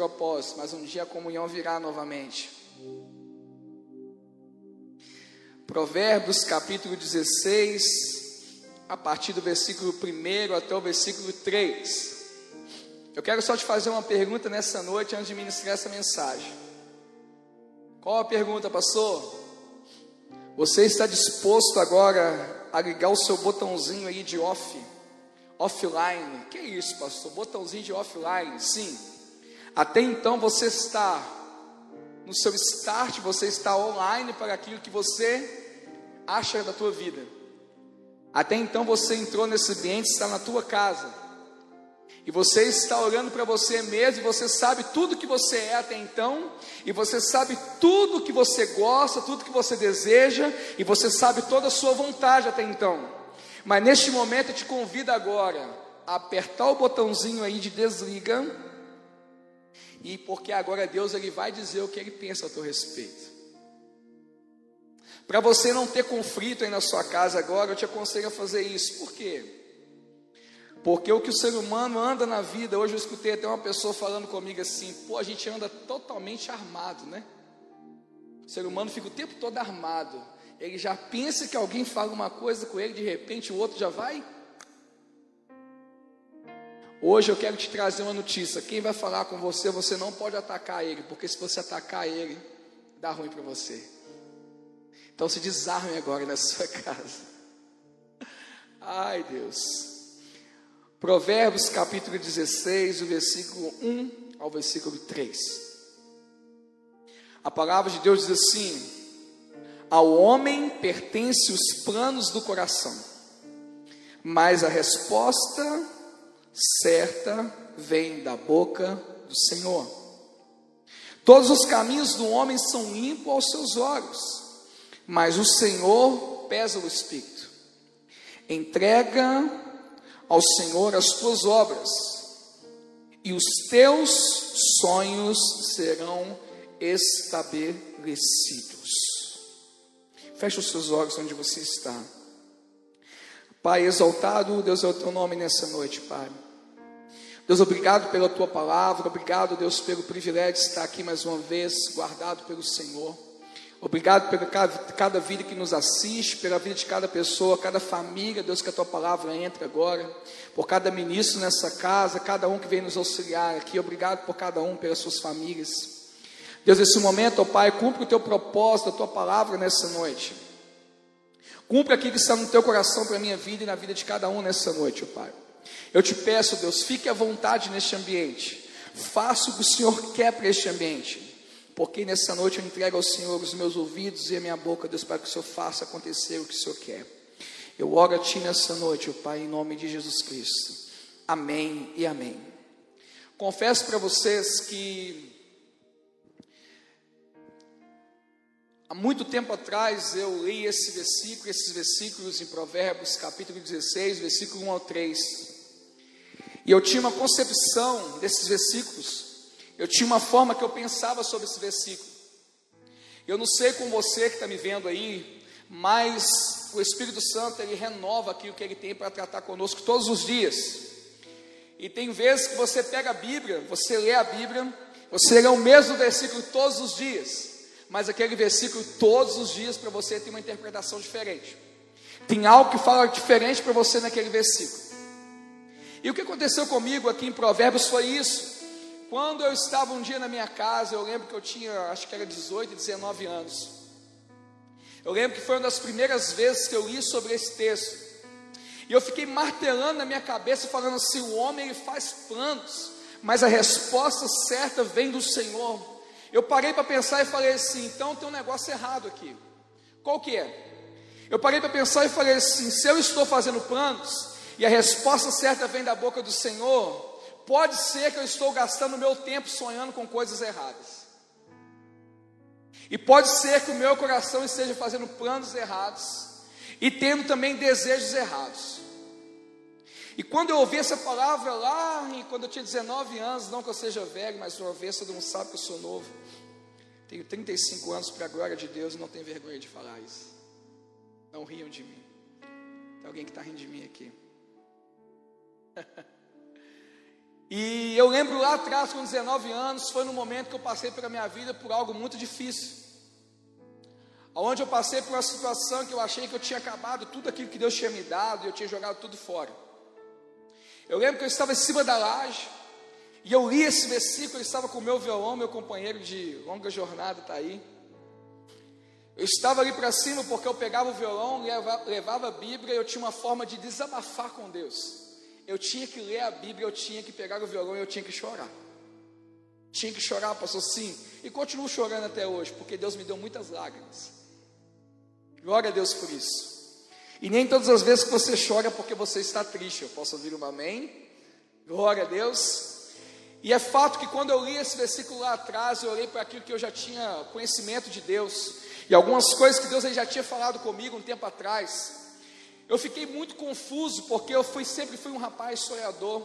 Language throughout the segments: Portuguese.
propósito, mas um dia a comunhão virá novamente. Provérbios capítulo 16, a partir do versículo 1 até o versículo 3. Eu quero só te fazer uma pergunta nessa noite antes de ministrar essa mensagem. Qual a pergunta, pastor? Você está disposto agora a ligar o seu botãozinho aí de off, offline? Que isso, pastor? Botãozinho de offline? Sim. Até então você está no seu start, você está online para aquilo que você acha da tua vida. Até então você entrou nesse ambiente, está na tua casa. E você está olhando para você mesmo, você sabe tudo que você é até então, e você sabe tudo que você gosta, tudo que você deseja, e você sabe toda a sua vontade até então. Mas neste momento eu te convido agora a apertar o botãozinho aí de desliga, e porque agora Deus ele vai dizer o que ele pensa a teu respeito. Para você não ter conflito aí na sua casa agora, eu te aconselho a fazer isso. Por quê? Porque o que o ser humano anda na vida, hoje eu escutei até uma pessoa falando comigo assim: pô, a gente anda totalmente armado, né? O ser humano fica o tempo todo armado. Ele já pensa que alguém fala uma coisa com ele, de repente o outro já vai. Hoje eu quero te trazer uma notícia: quem vai falar com você, você não pode atacar ele, porque se você atacar ele, dá ruim para você. Então se desarme agora na sua casa. Ai Deus. Provérbios capítulo 16, o versículo 1 ao versículo 3. A palavra de Deus diz assim: Ao homem pertence os planos do coração, mas a resposta certa vem da boca do Senhor. Todos os caminhos do homem são limpos aos seus olhos, mas o Senhor pesa o espírito. Entrega ao Senhor as tuas obras, e os teus sonhos serão estabelecidos. Feche os seus olhos onde você está. Pai exaltado, Deus é o teu nome nessa noite, Pai. Deus, obrigado pela tua palavra, obrigado, Deus, pelo privilégio de estar aqui mais uma vez, guardado pelo Senhor. Obrigado pela cada vida que nos assiste, pela vida de cada pessoa, cada família, Deus, que a tua palavra entre agora, por cada ministro nessa casa, cada um que vem nos auxiliar aqui, obrigado por cada um, pelas suas famílias. Deus, nesse momento, ó Pai, cumpre o teu propósito, a tua palavra nessa noite. Cumpre aquilo que está no teu coração para a minha vida e na vida de cada um nessa noite, ó Pai. Eu te peço, Deus, fique à vontade neste ambiente. Faça o que o Senhor quer para este ambiente. Porque nessa noite eu entrego ao Senhor os meus ouvidos e a minha boca, Deus, para que o Senhor faça acontecer o que o Senhor quer. Eu oro a Ti nessa noite, Pai, em nome de Jesus Cristo. Amém e amém. Confesso para vocês que há muito tempo atrás eu li esse versículo, esses versículos em Provérbios, capítulo 16, versículo 1 ao 3. E eu tinha uma concepção desses versículos eu tinha uma forma que eu pensava sobre esse versículo. Eu não sei com você que está me vendo aí, mas o Espírito Santo ele renova aquilo que ele tem para tratar conosco todos os dias. E tem vezes que você pega a Bíblia, você lê a Bíblia, você lê o mesmo versículo todos os dias, mas aquele versículo todos os dias para você tem uma interpretação diferente. Tem algo que fala diferente para você naquele versículo. E o que aconteceu comigo aqui em Provérbios foi isso. Quando eu estava um dia na minha casa, eu lembro que eu tinha, acho que era 18, 19 anos. Eu lembro que foi uma das primeiras vezes que eu li sobre esse texto. E eu fiquei martelando na minha cabeça, falando assim: o homem ele faz planos, mas a resposta certa vem do Senhor. Eu parei para pensar e falei assim: então tem um negócio errado aqui. Qual que é? Eu parei para pensar e falei assim: se eu estou fazendo planos e a resposta certa vem da boca do Senhor, Pode ser que eu estou gastando meu tempo sonhando com coisas erradas. E pode ser que o meu coração esteja fazendo planos errados e tendo também desejos errados. E quando eu ouvi essa palavra lá, e quando eu tinha 19 anos, não que eu seja velho, mas uma vez todo mundo sabe que eu sou novo. Tenho 35 anos para a glória de Deus e não tenho vergonha de falar isso. Não riam de mim. Tem alguém que está rindo de mim aqui. E eu lembro lá atrás, com 19 anos, foi no momento que eu passei pela minha vida por algo muito difícil. Onde eu passei por uma situação que eu achei que eu tinha acabado tudo aquilo que Deus tinha me dado e eu tinha jogado tudo fora. Eu lembro que eu estava em cima da laje e eu li esse versículo, eu estava com o meu violão, meu companheiro de longa jornada está aí. Eu estava ali para cima porque eu pegava o violão, levava, levava a Bíblia e eu tinha uma forma de desabafar com Deus. Eu tinha que ler a Bíblia, eu tinha que pegar o violão e eu tinha que chorar. Tinha que chorar, pastor, sim. E continuo chorando até hoje, porque Deus me deu muitas lágrimas. Glória a Deus por isso. E nem todas as vezes que você chora é porque você está triste. Eu posso ouvir um amém? Glória a Deus. E é fato que quando eu li esse versículo lá atrás, eu olhei para aquilo que eu já tinha conhecimento de Deus, e algumas coisas que Deus já tinha falado comigo um tempo atrás. Eu fiquei muito confuso, porque eu fui, sempre fui um rapaz sonhador.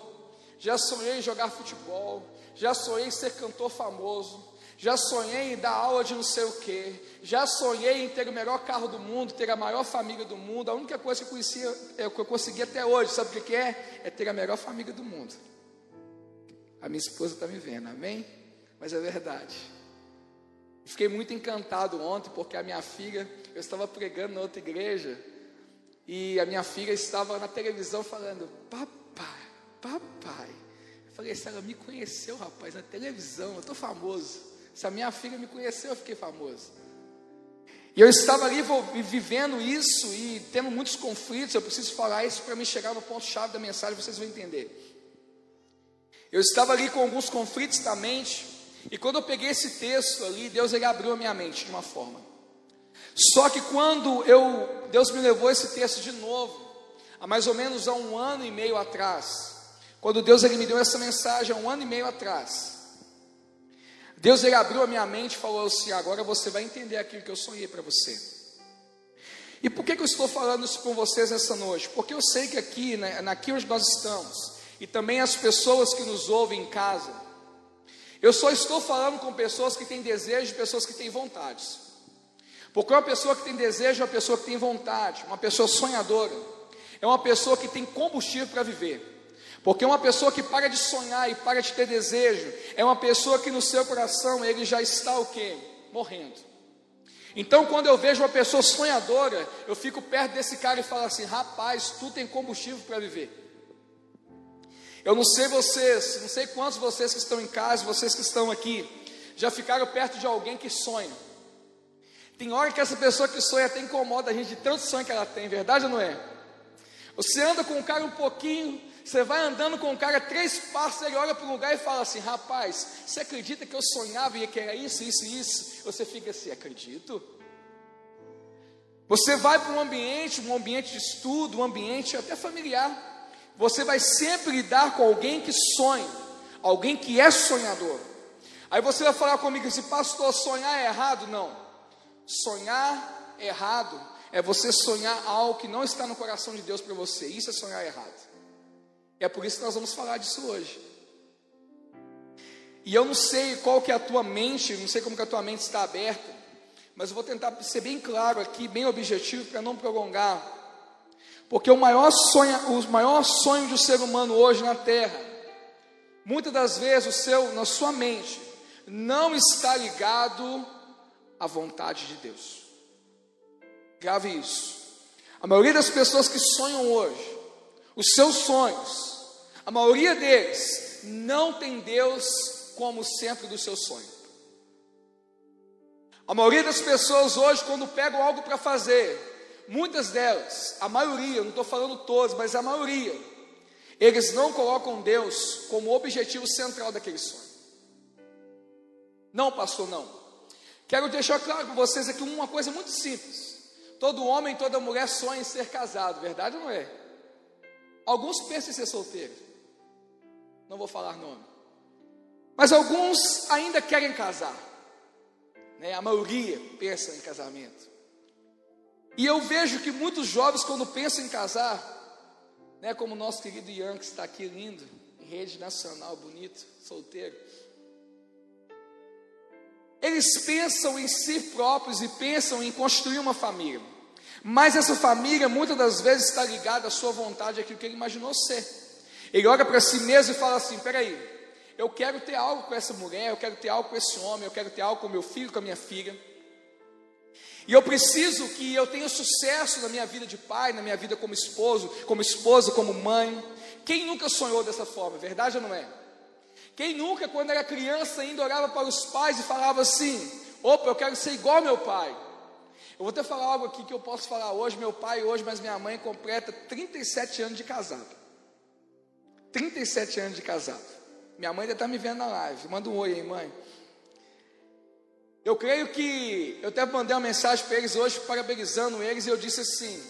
Já sonhei em jogar futebol, já sonhei em ser cantor famoso, já sonhei em dar aula de não sei o que, já sonhei em ter o melhor carro do mundo, ter a maior família do mundo. A única coisa que eu, conhecia, é, que eu consegui até hoje, sabe o que é? É ter a melhor família do mundo. A minha esposa está me vendo, amém? Mas é verdade. Fiquei muito encantado ontem, porque a minha filha, eu estava pregando na outra igreja, e a minha filha estava na televisão falando: Papai, papai. Eu falei: Se ela me conheceu, rapaz, na televisão, eu estou famoso. Se a minha filha me conheceu, eu fiquei famoso. E eu estava ali vivendo isso e tendo muitos conflitos. Eu preciso falar isso para me chegar no ponto-chave da mensagem, vocês vão entender. Eu estava ali com alguns conflitos na mente, e quando eu peguei esse texto ali, Deus ele abriu a minha mente de uma forma. Só que quando eu, Deus me levou esse texto de novo, há mais ou menos há um ano e meio atrás, quando Deus ele me deu essa mensagem há um ano e meio atrás, Deus ele abriu a minha mente e falou assim: agora você vai entender aquilo que eu sonhei para você. E por que, que eu estou falando isso com vocês nessa noite? Porque eu sei que aqui, né, aqui onde nós estamos, e também as pessoas que nos ouvem em casa. Eu só estou falando com pessoas que têm desejo pessoas que têm vontades. Porque uma pessoa que tem desejo é uma pessoa que tem vontade, uma pessoa sonhadora, é uma pessoa que tem combustível para viver. Porque uma pessoa que para de sonhar e para de ter desejo, é uma pessoa que no seu coração ele já está o quê? Morrendo. Então, quando eu vejo uma pessoa sonhadora, eu fico perto desse cara e falo assim: rapaz, tu tem combustível para viver. Eu não sei vocês, não sei quantos vocês que estão em casa, vocês que estão aqui, já ficaram perto de alguém que sonha. Tem hora que essa pessoa que sonha até incomoda a gente de tanto sonho que ela tem, verdade ou não é? Você anda com o cara um pouquinho, você vai andando com o cara três passos, ele olha para o lugar e fala assim: Rapaz, você acredita que eu sonhava e que era isso, isso e isso? Você fica assim: Acredito. Você vai para um ambiente, um ambiente de estudo, um ambiente até familiar você vai sempre lidar com alguém que sonha, alguém que é sonhador. Aí você vai falar comigo, se pastor, sonhar é errado? Não. Sonhar errado é você sonhar algo que não está no coração de Deus para você. Isso é sonhar errado. E é por isso que nós vamos falar disso hoje. E eu não sei qual que é a tua mente, não sei como que a tua mente está aberta, mas eu vou tentar ser bem claro aqui, bem objetivo para não prolongar porque o maior sonho, o maior sonho do ser humano hoje na terra, muitas das vezes o seu, na sua mente, não está ligado à vontade de Deus. Grave isso. A maioria das pessoas que sonham hoje, os seus sonhos, a maioria deles não tem Deus como centro do seu sonho. A maioria das pessoas hoje, quando pegam algo para fazer, muitas delas, a maioria, não estou falando todas, mas a maioria, eles não colocam Deus como objetivo central daquele sonho. Não, pastor, não. Quero deixar claro para vocês aqui uma coisa muito simples. Todo homem, toda mulher sonha em ser casado, verdade ou não é? Alguns pensam em ser solteiro. Não vou falar nome. Mas alguns ainda querem casar. Né? A maioria pensa em casamento. E eu vejo que muitos jovens, quando pensam em casar, né, como o nosso querido Ian, que está aqui lindo, em rede nacional, bonito, solteiro, eles pensam em si próprios e pensam em construir uma família. Mas essa família muitas das vezes está ligada à sua vontade, àquilo que ele imaginou ser. Ele olha para si mesmo e fala assim: peraí, eu quero ter algo com essa mulher, eu quero ter algo com esse homem, eu quero ter algo com meu filho, com a minha filha. E eu preciso que eu tenha sucesso na minha vida de pai, na minha vida como esposo, como esposa, como mãe. Quem nunca sonhou dessa forma, verdade ou não é? Quem nunca, quando era criança, ainda olhava para os pais e falava assim: opa, eu quero ser igual ao meu pai. Eu vou até falar algo aqui que eu posso falar hoje. Meu pai hoje, mas minha mãe completa 37 anos de casado. 37 anos de casado. Minha mãe ainda está me vendo na live. Manda um oi aí, mãe. Eu creio que eu até mandei uma mensagem para eles hoje, parabenizando eles, e eu disse assim: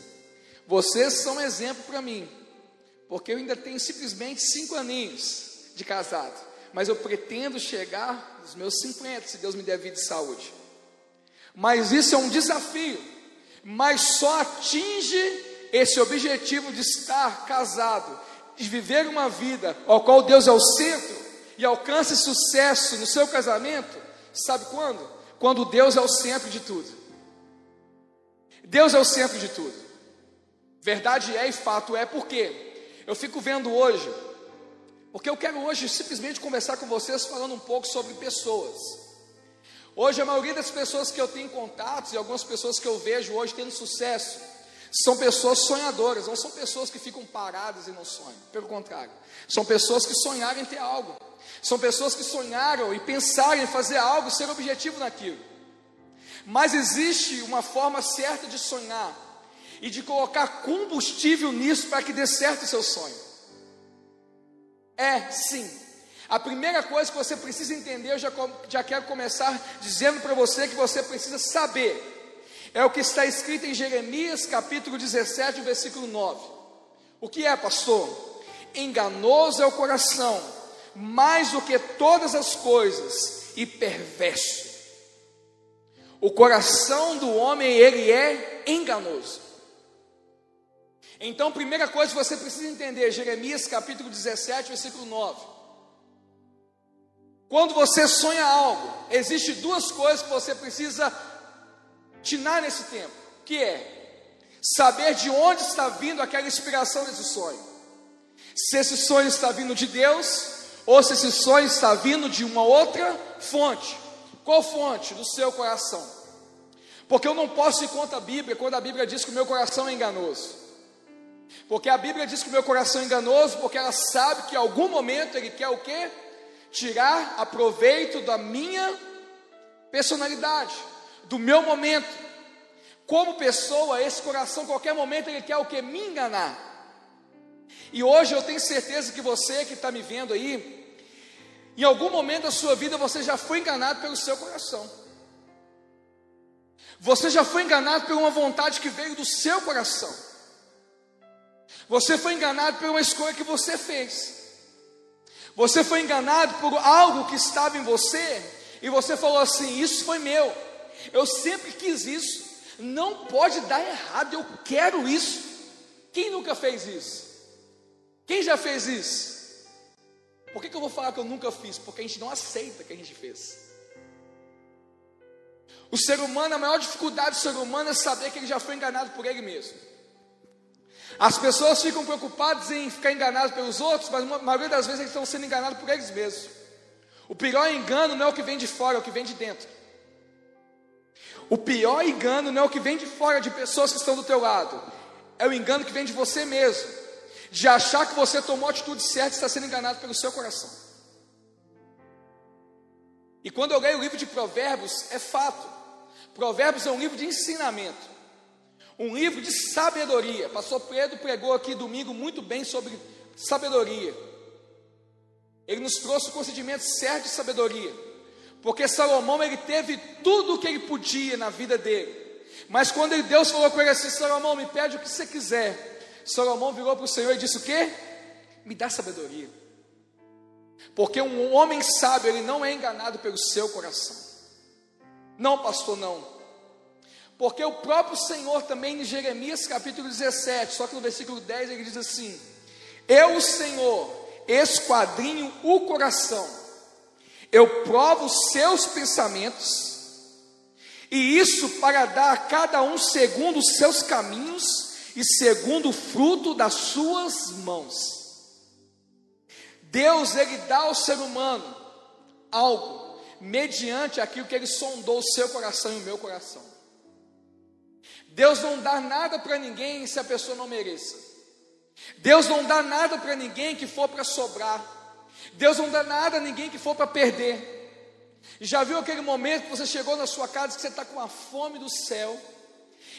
vocês são exemplo para mim, porque eu ainda tenho simplesmente cinco aninhos de casado, mas eu pretendo chegar nos meus 50, se Deus me der vida e saúde. Mas isso é um desafio, mas só atinge esse objetivo de estar casado, de viver uma vida ao qual Deus é o centro e alcance sucesso no seu casamento, sabe quando? quando Deus é o centro de tudo. Deus é o centro de tudo. Verdade é e fato é, porque eu fico vendo hoje, porque eu quero hoje simplesmente conversar com vocês falando um pouco sobre pessoas. Hoje a maioria das pessoas que eu tenho contatos e algumas pessoas que eu vejo hoje tendo sucesso, são pessoas sonhadoras, não são pessoas que ficam paradas e não sonham. Pelo contrário, são pessoas que sonharam em ter algo. São pessoas que sonharam e pensaram em fazer algo, ser objetivo naquilo. Mas existe uma forma certa de sonhar e de colocar combustível nisso para que dê certo o seu sonho. É, sim. A primeira coisa que você precisa entender, eu já, já quero começar dizendo para você que você precisa saber é o que está escrito em Jeremias capítulo 17, versículo 9. O que é, pastor? Enganoso é o coração, mais do que todas as coisas, e perverso. O coração do homem, ele é enganoso. Então, primeira coisa que você precisa entender, Jeremias capítulo 17, versículo 9. Quando você sonha algo, existe duas coisas que você precisa atinar nesse tempo, que é saber de onde está vindo aquela inspiração desse sonho. Se esse sonho está vindo de Deus, ou se esse sonho está vindo de uma outra fonte. Qual fonte? Do seu coração. Porque eu não posso ir contra a Bíblia quando a Bíblia diz que o meu coração é enganoso. Porque a Bíblia diz que o meu coração é enganoso, porque ela sabe que em algum momento ele quer o quê? Tirar aproveito da minha personalidade do meu momento. Como pessoa, esse coração, qualquer momento, ele quer o que? Me enganar. E hoje eu tenho certeza que você que está me vendo aí, em algum momento da sua vida você já foi enganado pelo seu coração. Você já foi enganado por uma vontade que veio do seu coração. Você foi enganado por uma escolha que você fez. Você foi enganado por algo que estava em você e você falou assim: Isso foi meu. Eu sempre quis isso. Não pode dar errado. Eu quero isso. Quem nunca fez isso? Quem já fez isso? Por que, que eu vou falar que eu nunca fiz? Porque a gente não aceita que a gente fez. O ser humano, a maior dificuldade do ser humano é saber que ele já foi enganado por ele mesmo. As pessoas ficam preocupadas em ficar enganadas pelos outros, mas a maioria das vezes eles estão sendo enganados por eles mesmos. O pior engano não é o que vem de fora, é o que vem de dentro. O pior engano não é o que vem de fora de pessoas que estão do teu lado, é o engano que vem de você mesmo, de achar que você tomou a atitude certa e está sendo enganado pelo seu coração. E quando eu leio o livro de Provérbios, é fato. Provérbios é um livro de ensinamento, um livro de sabedoria. Pastor Pedro pregou aqui domingo muito bem sobre sabedoria. Ele nos trouxe o procedimento certo de sabedoria. Porque Salomão ele teve tudo o que ele podia na vida dele. Mas quando Deus falou com ele assim: Salomão, me pede o que você quiser. Salomão virou para o Senhor e disse: O que? Me dá sabedoria. Porque um homem sábio, ele não é enganado pelo seu coração. Não, pastor, não. Porque o próprio Senhor também em Jeremias capítulo 17, só que no versículo 10 ele diz assim: Eu, o Senhor, esquadrinho o coração eu provo os seus pensamentos, e isso para dar a cada um segundo os seus caminhos e segundo o fruto das suas mãos. Deus ele dá ao ser humano algo mediante aquilo que ele sondou o seu coração e o meu coração. Deus não dá nada para ninguém se a pessoa não mereça. Deus não dá nada para ninguém que for para sobrar. Deus não dá nada a ninguém que for para perder. Já viu aquele momento que você chegou na sua casa que você está com a fome do céu?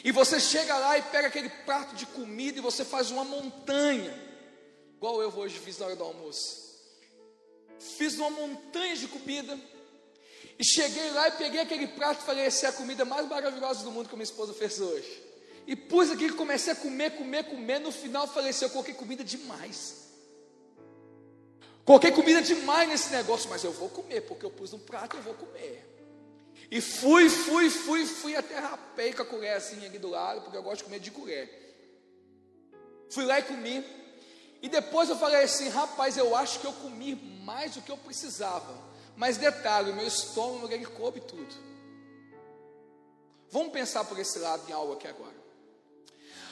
E você chega lá e pega aquele prato de comida e você faz uma montanha, igual eu hoje fiz na hora do almoço. Fiz uma montanha de comida e cheguei lá e peguei aquele prato e falei: essa é a comida mais maravilhosa do mundo que minha esposa fez hoje. E pus aqui, comecei a comer, comer, comer. No final falei assim: eu coloquei comida demais. Coloquei comida demais nesse negócio, mas eu vou comer, porque eu pus no prato e eu vou comer. E fui, fui, fui, fui até rapei com a colher assim aqui do lado, porque eu gosto de comer de colher. Fui lá e comi. E depois eu falei assim, rapaz, eu acho que eu comi mais do que eu precisava. Mas detalhe, o meu estômago ele coube tudo. Vamos pensar por esse lado em algo aqui agora.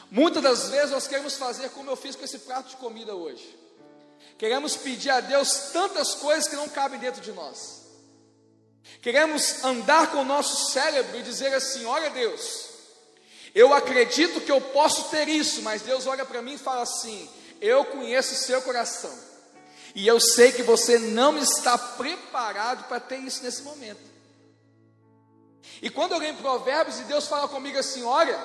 Muitas das vezes nós queremos fazer como eu fiz com esse prato de comida hoje. Queremos pedir a Deus tantas coisas que não cabem dentro de nós. Queremos andar com o nosso cérebro e dizer assim: olha, Deus, eu acredito que eu posso ter isso, mas Deus olha para mim e fala assim: eu conheço o seu coração, e eu sei que você não está preparado para ter isso nesse momento. E quando eu leio Provérbios e Deus fala comigo assim: olha,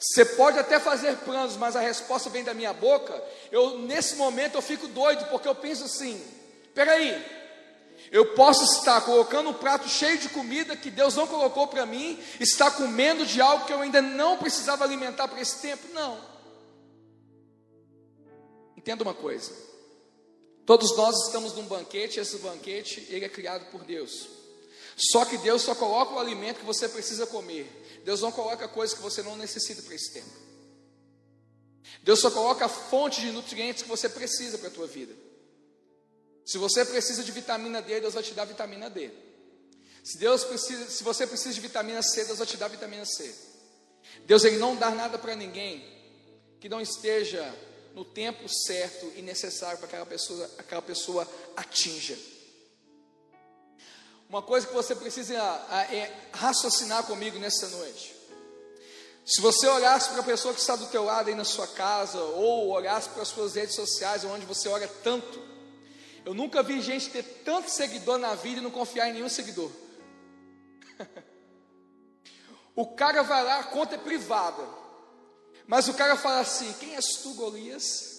você pode até fazer planos, mas a resposta vem da minha boca. Eu nesse momento eu fico doido porque eu penso assim: peraí, eu posso estar colocando um prato cheio de comida que Deus não colocou para mim, estar comendo de algo que eu ainda não precisava alimentar para esse tempo? Não. Entenda uma coisa. Todos nós estamos num banquete, esse banquete ele é criado por Deus. Só que Deus só coloca o alimento que você precisa comer. Deus não coloca coisas que você não necessita para esse tempo. Deus só coloca a fonte de nutrientes que você precisa para a tua vida. Se você precisa de vitamina D, Deus vai te dar vitamina D. Se Deus precisa, se você precisa de vitamina C, Deus vai te dar vitamina C. Deus ele não dá nada para ninguém que não esteja no tempo certo e necessário para aquela pessoa, aquela pessoa atinja. Uma coisa que você precisa é raciocinar comigo nessa noite. Se você olhasse para a pessoa que está do teu lado aí na sua casa, ou olhasse para as suas redes sociais, onde você olha tanto, eu nunca vi gente ter tanto seguidor na vida e não confiar em nenhum seguidor. o cara vai lá, a conta é privada. Mas o cara fala assim: Quem és tu, Golias?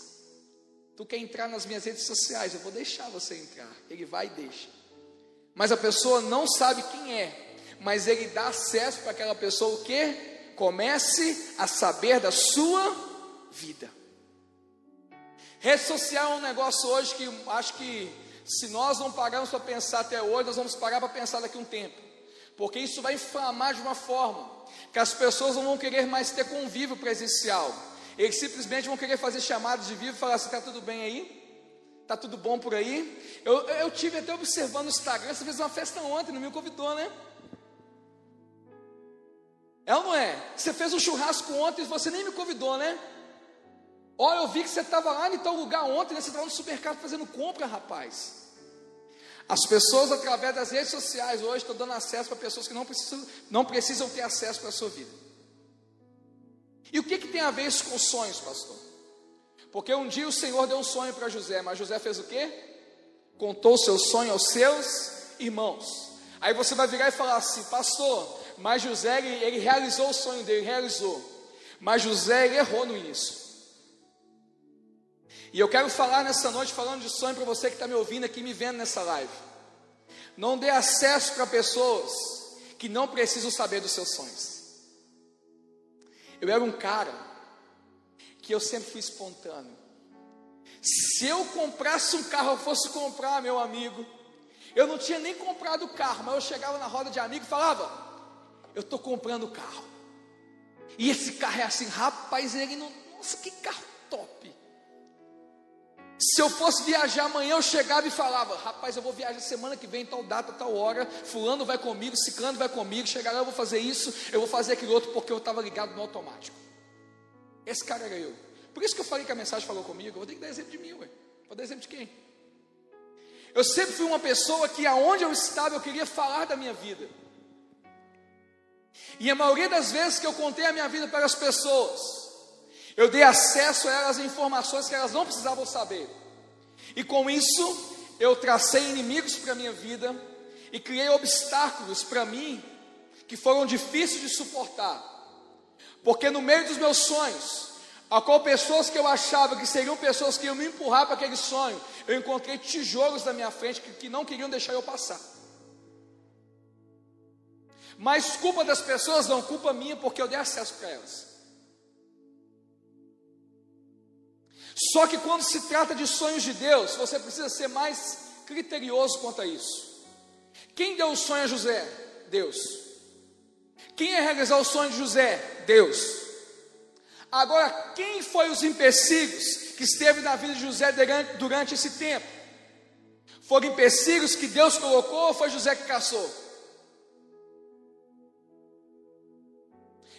Tu quer entrar nas minhas redes sociais? Eu vou deixar você entrar. Ele vai e deixa. Mas a pessoa não sabe quem é, mas ele dá acesso para aquela pessoa o que? Comece a saber da sua vida. Rede social é um negócio hoje que acho que se nós não pagarmos para pensar até hoje, nós vamos pagar para pensar daqui a um tempo. Porque isso vai inflamar de uma forma que as pessoas não vão querer mais ter convívio presencial. Eles simplesmente vão querer fazer chamadas de vivo e falar assim: está tudo bem aí? Tá tudo bom por aí? Eu, eu tive até observando no Instagram, você fez uma festa ontem, não me convidou, né? É ou não é? Você fez um churrasco ontem e você nem me convidou, né? Ó, eu vi que você estava lá em tal lugar ontem, né? você estava no supermercado fazendo compra, rapaz. As pessoas, através das redes sociais, hoje estão dando acesso para pessoas que não precisam, não precisam ter acesso para a sua vida. E o que, que tem a ver isso com sonhos, pastor? Porque um dia o Senhor deu um sonho para José, mas José fez o quê? Contou o seu sonho aos seus irmãos. Aí você vai virar e falar assim, pastor, mas José ele, ele realizou o sonho dele, realizou. Mas José errou no início. E eu quero falar nessa noite, falando de sonho para você que está me ouvindo aqui, me vendo nessa live. Não dê acesso para pessoas que não precisam saber dos seus sonhos. Eu era um cara que eu sempre fui espontâneo. Se eu comprasse um carro, eu fosse comprar, meu amigo, eu não tinha nem comprado o carro, mas eu chegava na roda de amigo e falava: Eu estou comprando o carro. E esse carro é assim, rapaz, ele não. Nossa, que carro top. Se eu fosse viajar amanhã, eu chegava e falava: Rapaz, eu vou viajar semana que vem, tal data, tal hora. Fulano vai comigo, Ciclano vai comigo. Chegar lá, eu vou fazer isso, eu vou fazer aquele outro, porque eu estava ligado no automático. Esse cara era eu. Por isso que eu falei que a mensagem falou comigo. Eu vou ter que dar exemplo de mim, ué. Vou dar exemplo de quem? Eu sempre fui uma pessoa que aonde eu estava eu queria falar da minha vida. E a maioria das vezes que eu contei a minha vida para as pessoas, eu dei acesso a elas informações que elas não precisavam saber. E com isso, eu tracei inimigos para a minha vida e criei obstáculos para mim que foram difíceis de suportar. Porque no meio dos meus sonhos, a qual pessoas que eu achava que seriam pessoas que iam me empurrar para aquele sonho, eu encontrei tijolos na minha frente que, que não queriam deixar eu passar. Mas culpa das pessoas não, culpa minha, porque eu dei acesso para elas. Só que quando se trata de sonhos de Deus, você precisa ser mais criterioso quanto a isso. Quem deu o sonho a José? Deus. Quem ia realizar o sonho de José? Deus. Agora, quem foi os empecilhos que esteve na vida de José durante, durante esse tempo? Foram empecilhos que Deus colocou ou foi José que caçou?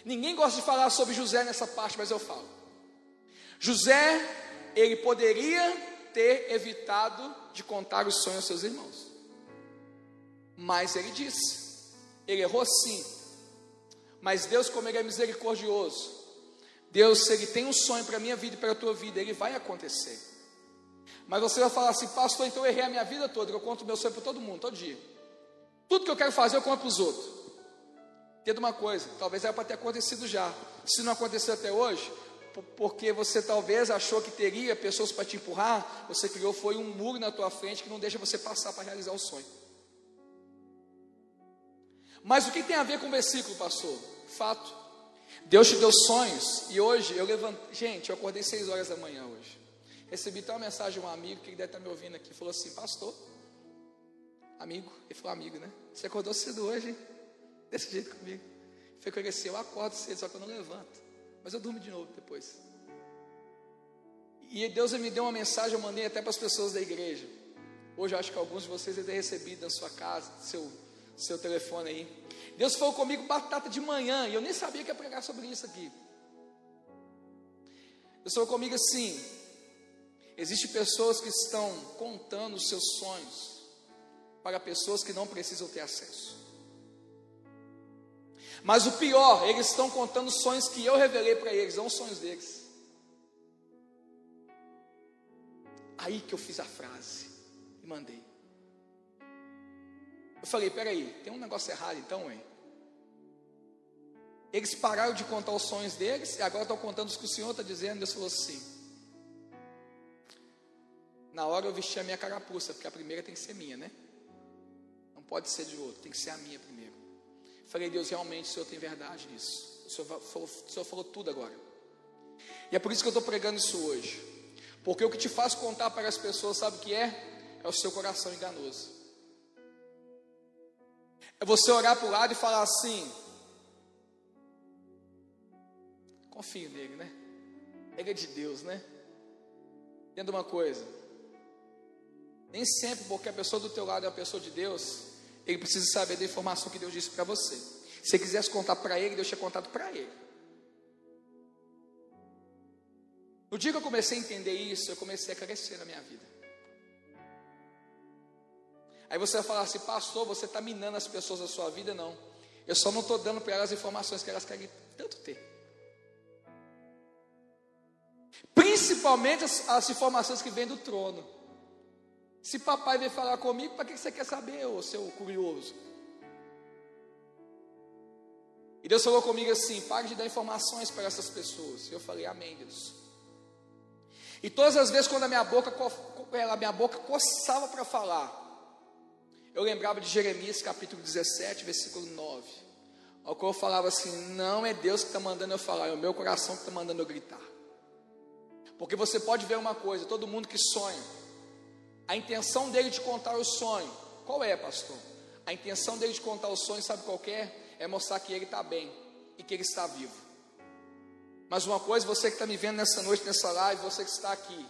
Ninguém gosta de falar sobre José nessa parte, mas eu falo. José, ele poderia ter evitado de contar os sonhos aos seus irmãos. Mas ele disse, ele errou sim. Mas Deus, como ele é misericordioso, Deus, se Ele tem um sonho para a minha vida e para a tua vida, Ele vai acontecer. Mas você vai falar assim, pastor, então eu errei a minha vida toda, eu conto o meu sonho para todo mundo, todo dia. Tudo que eu quero fazer, eu conto para os outros. Entenda uma coisa, talvez era para ter acontecido já. Se não aconteceu até hoje, porque você talvez achou que teria pessoas para te empurrar, você criou foi um muro na tua frente que não deixa você passar para realizar o sonho. Mas o que tem a ver com o versículo, pastor? Fato. Deus te deu sonhos e hoje eu levantei. Gente, eu acordei seis horas da manhã hoje. Recebi até uma mensagem de um amigo que deve estar me ouvindo aqui. Falou assim: Pastor, amigo, ele falou amigo, né? Você acordou cedo hoje, hein? Desse jeito comigo. Foi que assim: Eu acordo cedo, só que eu não levanto. Mas eu durmo de novo depois. E Deus me deu uma mensagem, eu mandei até para as pessoas da igreja. Hoje eu acho que alguns de vocês devem ter recebido na sua casa, seu, seu telefone aí. Deus falou comigo batata de manhã, e eu nem sabia que ia pregar sobre isso aqui. Deus falou comigo assim: existem pessoas que estão contando os seus sonhos para pessoas que não precisam ter acesso. Mas o pior, eles estão contando sonhos que eu revelei para eles, não os sonhos deles. Aí que eu fiz a frase e mandei. Eu falei, peraí, tem um negócio errado então, hein? Eles pararam de contar os sonhos deles e agora estão contando os que o Senhor está dizendo. Deus falou assim: Na hora eu vesti a minha carapuça, porque a primeira tem que ser minha, né? Não pode ser de outro, tem que ser a minha primeiro. Falei, Deus, realmente o Senhor tem verdade nisso. O Senhor falou, o Senhor falou tudo agora. E é por isso que eu estou pregando isso hoje. Porque o que te faz contar para as pessoas, sabe o que é? É o seu coração enganoso. É você olhar para o lado e falar assim: confio nele, né? Ele é de Deus, né? Entenda uma coisa. Nem sempre porque a pessoa do teu lado é a pessoa de Deus, ele precisa saber da informação que Deus disse para você. Se você quisesse contar para ele, Deus tinha contado para ele. No dia que eu comecei a entender isso, eu comecei a crescer na minha vida. Aí você vai falar assim, pastor, você está minando as pessoas da sua vida? Não. Eu só não estou dando para elas informações que elas querem tanto ter. Principalmente as, as informações que vêm do trono. Se papai vem falar comigo, para que você quer saber, ô seu curioso? E Deus falou comigo assim: pare de dar informações para essas pessoas. E eu falei, Amém, Deus. E todas as vezes quando a minha boca, a minha boca coçava para falar, eu lembrava de Jeremias capítulo 17, versículo 9. Ao qual eu falava assim: não é Deus que está mandando eu falar, é o meu coração que está mandando eu gritar. Porque você pode ver uma coisa: todo mundo que sonha, a intenção dele de contar o sonho, qual é, pastor? A intenção dele de contar o sonho, sabe qual é? É mostrar que ele está bem e que ele está vivo. Mas uma coisa, você que está me vendo nessa noite, nessa live, você que está aqui,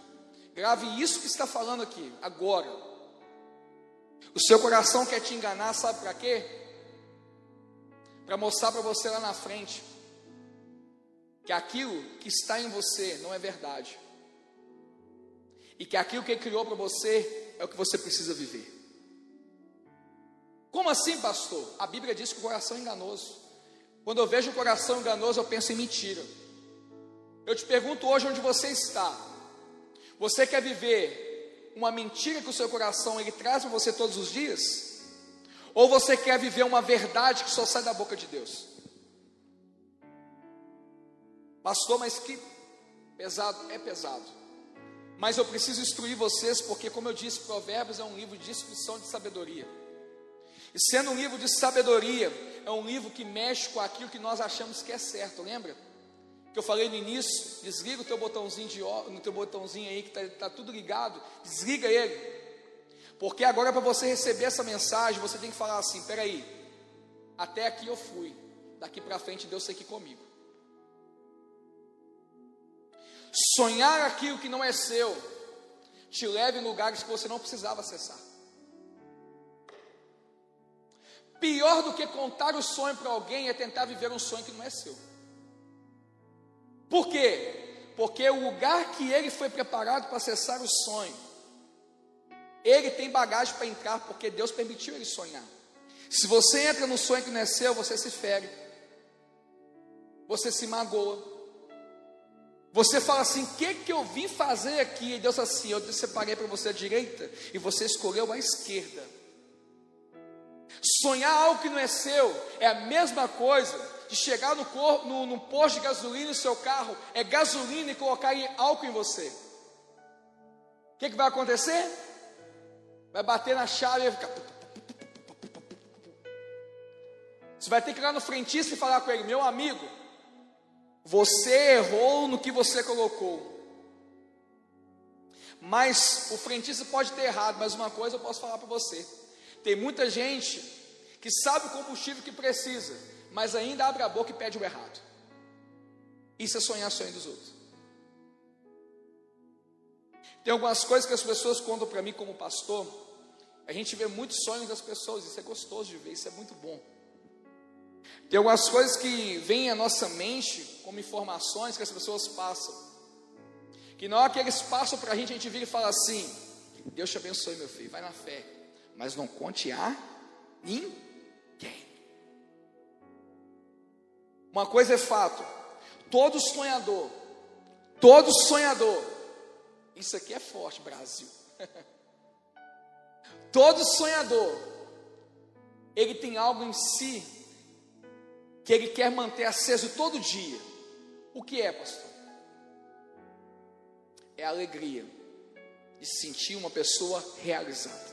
grave isso que está falando aqui, agora. O seu coração quer te enganar, sabe para quê? Para mostrar para você lá na frente que aquilo que está em você não é verdade. E que aquilo que Ele criou para você é o que você precisa viver. Como assim, pastor? A Bíblia diz que o coração é enganoso. Quando eu vejo o coração enganoso, eu penso em mentira. Eu te pergunto hoje onde você está. Você quer viver uma mentira que o seu coração ele traz para você todos os dias? Ou você quer viver uma verdade que só sai da boca de Deus? Pastor, mas que pesado, é pesado. Mas eu preciso instruir vocês, porque, como eu disse, Provérbios é um livro de instrução de sabedoria. E sendo um livro de sabedoria, é um livro que mexe com aquilo que nós achamos que é certo, lembra? Que eu falei no início, desliga o teu botãozinho de no teu botãozinho aí que está tá tudo ligado, desliga ele. Porque agora para você receber essa mensagem, você tem que falar assim: peraí, até aqui eu fui, daqui para frente Deus tem que comigo. Sonhar aquilo que não é seu te leva em lugares que você não precisava acessar. Pior do que contar o sonho para alguém é tentar viver um sonho que não é seu. Por quê? Porque o lugar que ele foi preparado para acessar o sonho, ele tem bagagem para entrar, porque Deus permitiu ele sonhar. Se você entra no sonho que não é seu, você se fere, você se magoa, você fala assim: o que, que eu vim fazer aqui? E Deus assim: eu separei para você a direita e você escolheu a esquerda. Sonhar algo que não é seu é a mesma coisa de chegar no, no, no posto de gasolina no seu carro, é gasolina e colocar álcool em você. O que, que vai acontecer? Vai bater na chave e vai ficar. Você vai ter que ir lá no frentista e falar com ele: meu amigo, você errou no que você colocou. Mas o frentista pode ter errado, mas uma coisa eu posso falar para você: tem muita gente que sabe o combustível que precisa, mas ainda abre a boca e pede o errado. Isso é sonhar sonho dos outros. Tem algumas coisas que as pessoas contam para mim como pastor. A gente vê muitos sonhos das pessoas, isso é gostoso de ver, isso é muito bom. Tem algumas coisas que vêm à nossa mente como informações que as pessoas passam. Que na hora que eles passam para a gente, a gente vira e fala assim: Deus te abençoe, meu filho, vai na fé, mas não conte a ninguém. Uma coisa é fato: todo sonhador, todo sonhador, isso aqui é forte, Brasil. todo sonhador, ele tem algo em si que ele quer manter aceso todo dia. O que é, pastor? É a alegria de sentir uma pessoa realizada.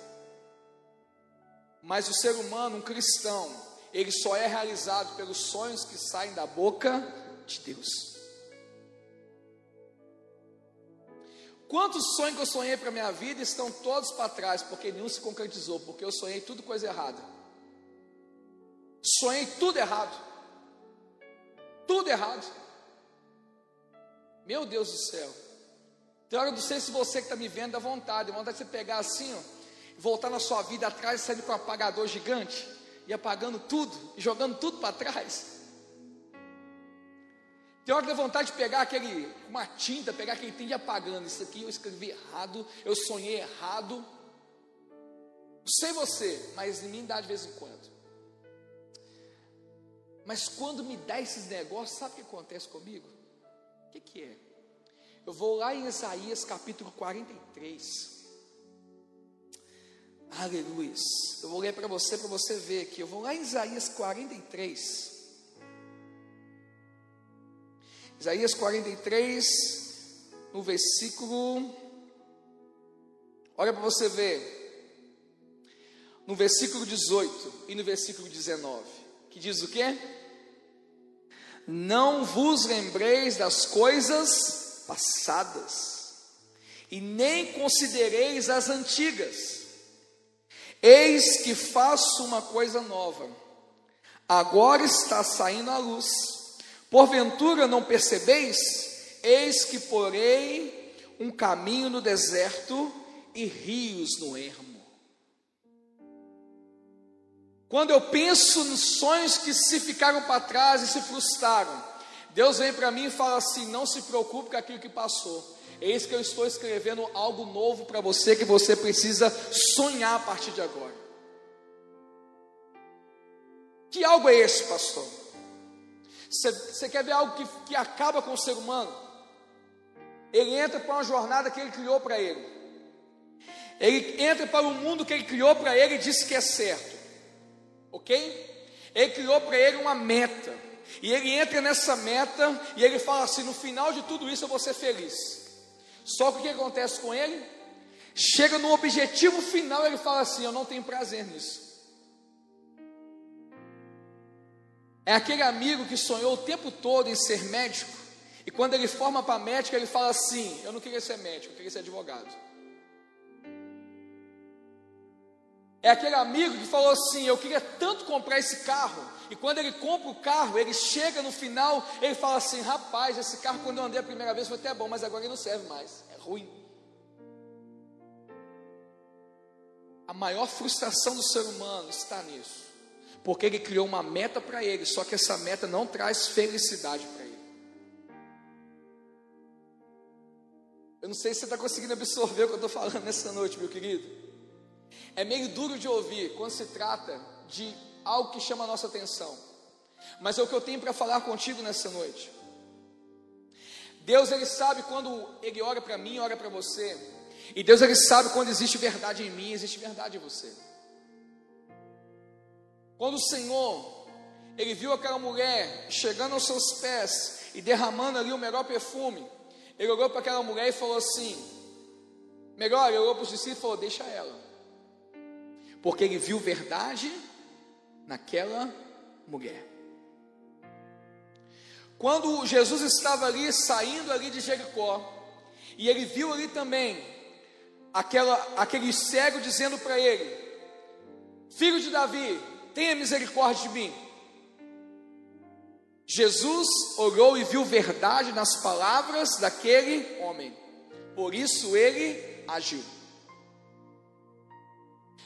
Mas o ser humano, um cristão, ele só é realizado pelos sonhos que saem da boca de Deus. Quantos sonhos que eu sonhei para a minha vida estão todos para trás, porque nenhum se concretizou, porque eu sonhei tudo coisa errada. Sonhei tudo errado. Tudo errado. Meu Deus do céu. Tem hora, não sei se você que está me vendo dá vontade, dá vontade de você pegar assim, ó, voltar na sua vida atrás e sair com um apagador gigante, e apagando tudo, e jogando tudo para trás. Tem hora que vontade de pegar aquele, uma tinta, pegar aquele tinta e apagando. Isso aqui eu escrevi errado, eu sonhei errado. Não sei você, mas em mim dá de vez em quando. Mas quando me dá esses negócios, sabe o que acontece comigo? O que, que é? Eu vou lá em Isaías capítulo 43. Aleluia. Eu vou ler para você, para você ver aqui. Eu vou lá em Isaías 43. Isaías 43, no versículo. Olha para você ver. No versículo 18 e no versículo 19 que diz o quê? Não vos lembreis das coisas passadas, e nem considereis as antigas. Eis que faço uma coisa nova, agora está saindo a luz. Porventura não percebeis? Eis que porei um caminho no deserto e rios no ermo. Quando eu penso nos sonhos que se ficaram para trás e se frustraram, Deus vem para mim e fala assim: não se preocupe com aquilo que passou. Eis que eu estou escrevendo algo novo para você que você precisa sonhar a partir de agora. Que algo é esse, pastor? Você quer ver algo que, que acaba com o ser humano? Ele entra para uma jornada que ele criou para ele. Ele entra para o mundo que ele criou para ele e disse que é certo. Ok? Ele criou para ele uma meta. E ele entra nessa meta e ele fala assim: no final de tudo isso eu vou ser feliz. Só que o que acontece com ele? Chega no objetivo final, ele fala assim: Eu não tenho prazer nisso. É aquele amigo que sonhou o tempo todo em ser médico, e quando ele forma para médico, ele fala assim: Eu não queria ser médico, eu queria ser advogado. É aquele amigo que falou assim: Eu queria tanto comprar esse carro. E quando ele compra o carro, ele chega no final, ele fala assim: Rapaz, esse carro, quando eu andei a primeira vez, foi até bom, mas agora ele não serve mais. É ruim. A maior frustração do ser humano está nisso. Porque ele criou uma meta para ele, só que essa meta não traz felicidade para ele. Eu não sei se você está conseguindo absorver o que eu estou falando nessa noite, meu querido. É meio duro de ouvir quando se trata de algo que chama a nossa atenção. Mas é o que eu tenho para falar contigo nessa noite. Deus ele sabe quando ele ora para mim, ora para você. E Deus ele sabe quando existe verdade em mim, existe verdade em você. Quando o Senhor ele viu aquela mulher chegando aos seus pés e derramando ali o melhor perfume, ele olhou para aquela mulher e falou assim: melhor, ele olhou para os discípulos e falou: deixa ela porque ele viu verdade naquela mulher. Quando Jesus estava ali, saindo ali de Jericó, e ele viu ali também aquela, aquele cego dizendo para ele: Filho de Davi, tenha misericórdia de mim. Jesus olhou e viu verdade nas palavras daquele homem, por isso ele agiu.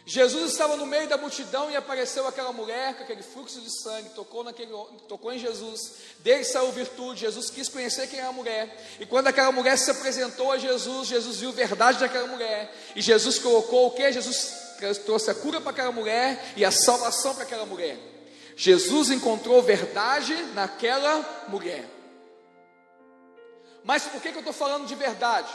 Jesus estava no meio da multidão e apareceu aquela mulher com aquele fluxo de sangue, tocou, naquele, tocou em Jesus, dele saiu virtude, Jesus quis conhecer quem era a mulher, e quando aquela mulher se apresentou a Jesus, Jesus viu verdade daquela mulher, e Jesus colocou o que? Jesus trouxe a cura para aquela mulher e a salvação para aquela mulher. Jesus encontrou verdade naquela mulher. Mas por que, que eu estou falando de verdade?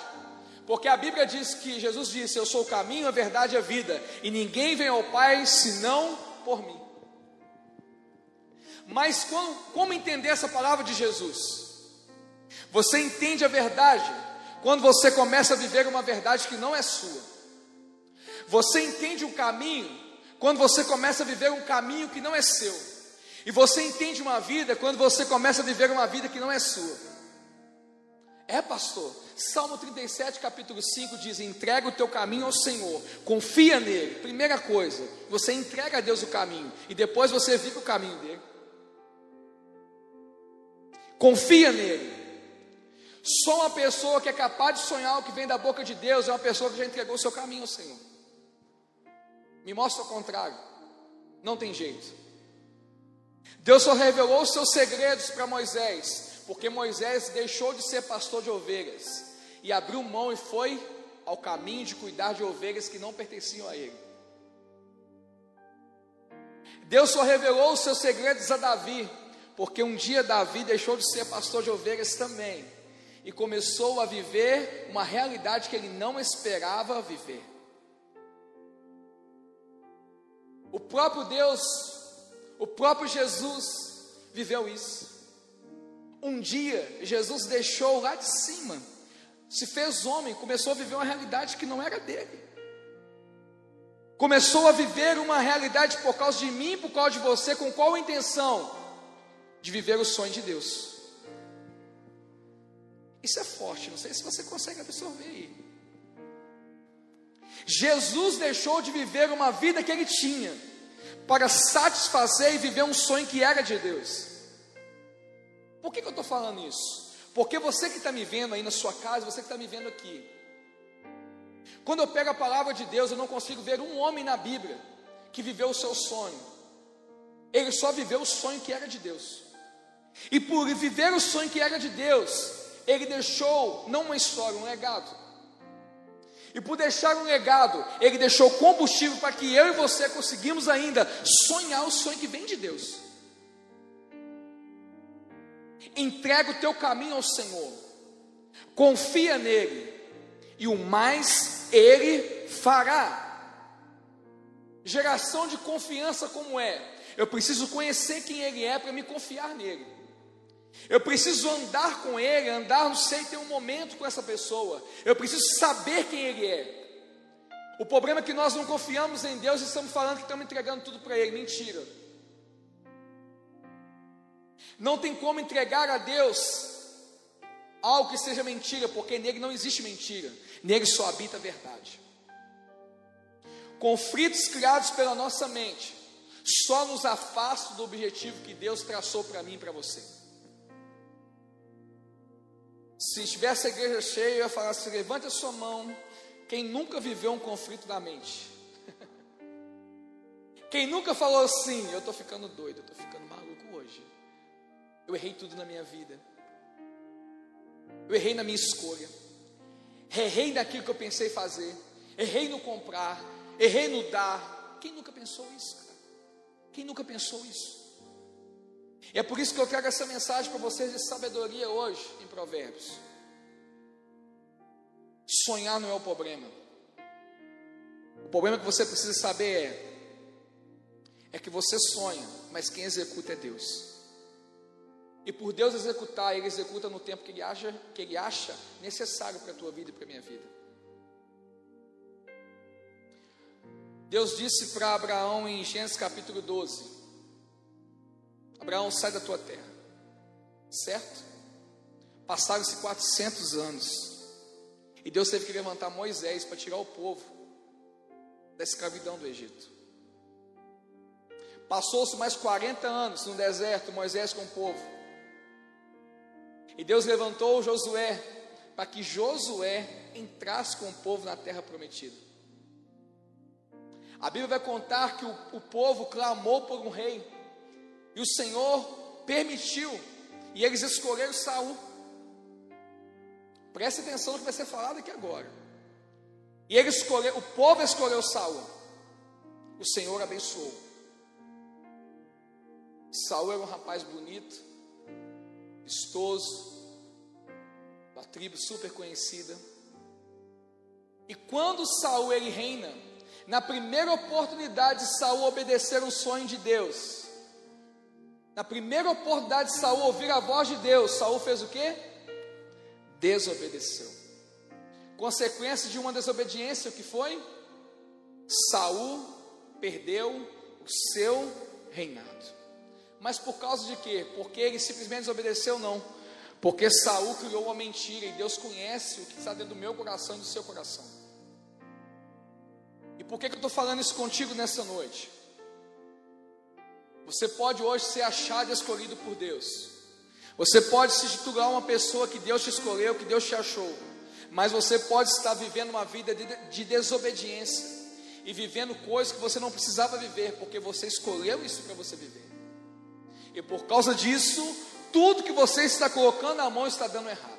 Porque a Bíblia diz que Jesus disse: Eu sou o caminho, a verdade e a vida, e ninguém vem ao Pai senão por mim. Mas como, como entender essa palavra de Jesus? Você entende a verdade quando você começa a viver uma verdade que não é sua. Você entende o caminho quando você começa a viver um caminho que não é seu. E você entende uma vida quando você começa a viver uma vida que não é sua. É, pastor. Salmo 37, capítulo 5 diz: entrega o teu caminho ao Senhor, confia nele. Primeira coisa, você entrega a Deus o caminho e depois você vive o caminho dele. Confia nele. Só uma pessoa que é capaz de sonhar o que vem da boca de Deus é uma pessoa que já entregou o seu caminho ao Senhor. Me mostra o contrário. Não tem jeito. Deus só revelou os seus segredos para Moisés porque Moisés deixou de ser pastor de ovelhas e abriu mão e foi ao caminho de cuidar de ovelhas que não pertenciam a ele. Deus só revelou os seus segredos a Davi, porque um dia Davi deixou de ser pastor de ovelhas também e começou a viver uma realidade que ele não esperava viver. O próprio Deus, o próprio Jesus viveu isso. Um dia, Jesus deixou lá de cima, se fez homem, começou a viver uma realidade que não era dele. Começou a viver uma realidade por causa de mim, por causa de você, com qual intenção? De viver o sonho de Deus. Isso é forte, não sei se você consegue absorver aí. Jesus deixou de viver uma vida que ele tinha, para satisfazer e viver um sonho que era de Deus. Por que, que eu estou falando isso? Porque você que está me vendo aí na sua casa, você que está me vendo aqui, quando eu pego a palavra de Deus, eu não consigo ver um homem na Bíblia que viveu o seu sonho. Ele só viveu o sonho que era de Deus. E por viver o sonho que era de Deus, ele deixou não uma história, um legado. E por deixar um legado, ele deixou combustível para que eu e você conseguimos ainda sonhar o sonho que vem de Deus. Entrega o teu caminho ao Senhor, confia nele, e o mais ele fará. Geração de confiança como é? Eu preciso conhecer quem ele é para me confiar nele. Eu preciso andar com ele, andar, não sei, ter um momento com essa pessoa. Eu preciso saber quem ele é. O problema é que nós não confiamos em Deus e estamos falando que estamos entregando tudo para ele. Mentira. Não tem como entregar a Deus algo que seja mentira, porque nele não existe mentira. Nele só habita a verdade. Conflitos criados pela nossa mente só nos afastam do objetivo que Deus traçou para mim e para você. Se estivesse a igreja cheia, eu ia falar assim: levante a sua mão. Quem nunca viveu um conflito na mente? Quem nunca falou assim: eu estou ficando doido, eu estou ficando. Eu errei tudo na minha vida. Eu errei na minha escolha. Errei naquilo que eu pensei fazer. Errei no comprar. Errei no dar. Quem nunca pensou isso, cara? Quem nunca pensou isso? E é por isso que eu quero essa mensagem para vocês de sabedoria hoje em Provérbios. Sonhar não é o problema. O problema que você precisa saber é é que você sonha, mas quem executa é Deus. E por Deus executar, Ele executa no tempo que Ele acha, que ele acha necessário para a tua vida e para a minha vida. Deus disse para Abraão em Gênesis capítulo 12: Abraão, sai da tua terra. Certo? Passaram-se 400 anos. E Deus teve que levantar Moisés para tirar o povo da escravidão do Egito. Passou-se mais 40 anos no deserto, Moisés com o povo. E Deus levantou Josué para que Josué entrasse com o povo na terra prometida. A Bíblia vai contar que o, o povo clamou por um rei. E o Senhor permitiu, e eles escolheram Saul. Preste atenção no que vai ser falado aqui agora. E ele escolheu, o povo escolheu Saul. O Senhor abençoou. Saul era um rapaz bonito, vistoso, da tribo super conhecida. E quando Saul ele reina, na primeira oportunidade Saul obedecer o sonho de Deus, na primeira oportunidade de Saul ouvir a voz de Deus, Saul fez o que? Desobedeceu. Consequência de uma desobediência, o que foi? Saul perdeu o seu reinado. Mas por causa de quê? Porque ele simplesmente desobedeceu? Não. Porque Saul criou uma mentira e Deus conhece o que está dentro do meu coração e do seu coração. E por que, que eu estou falando isso contigo nessa noite? Você pode hoje ser achado e escolhido por Deus. Você pode se titular uma pessoa que Deus te escolheu, que Deus te achou. Mas você pode estar vivendo uma vida de, de desobediência e vivendo coisas que você não precisava viver, porque você escolheu isso para você viver. E por causa disso, tudo que você está colocando na mão está dando errado.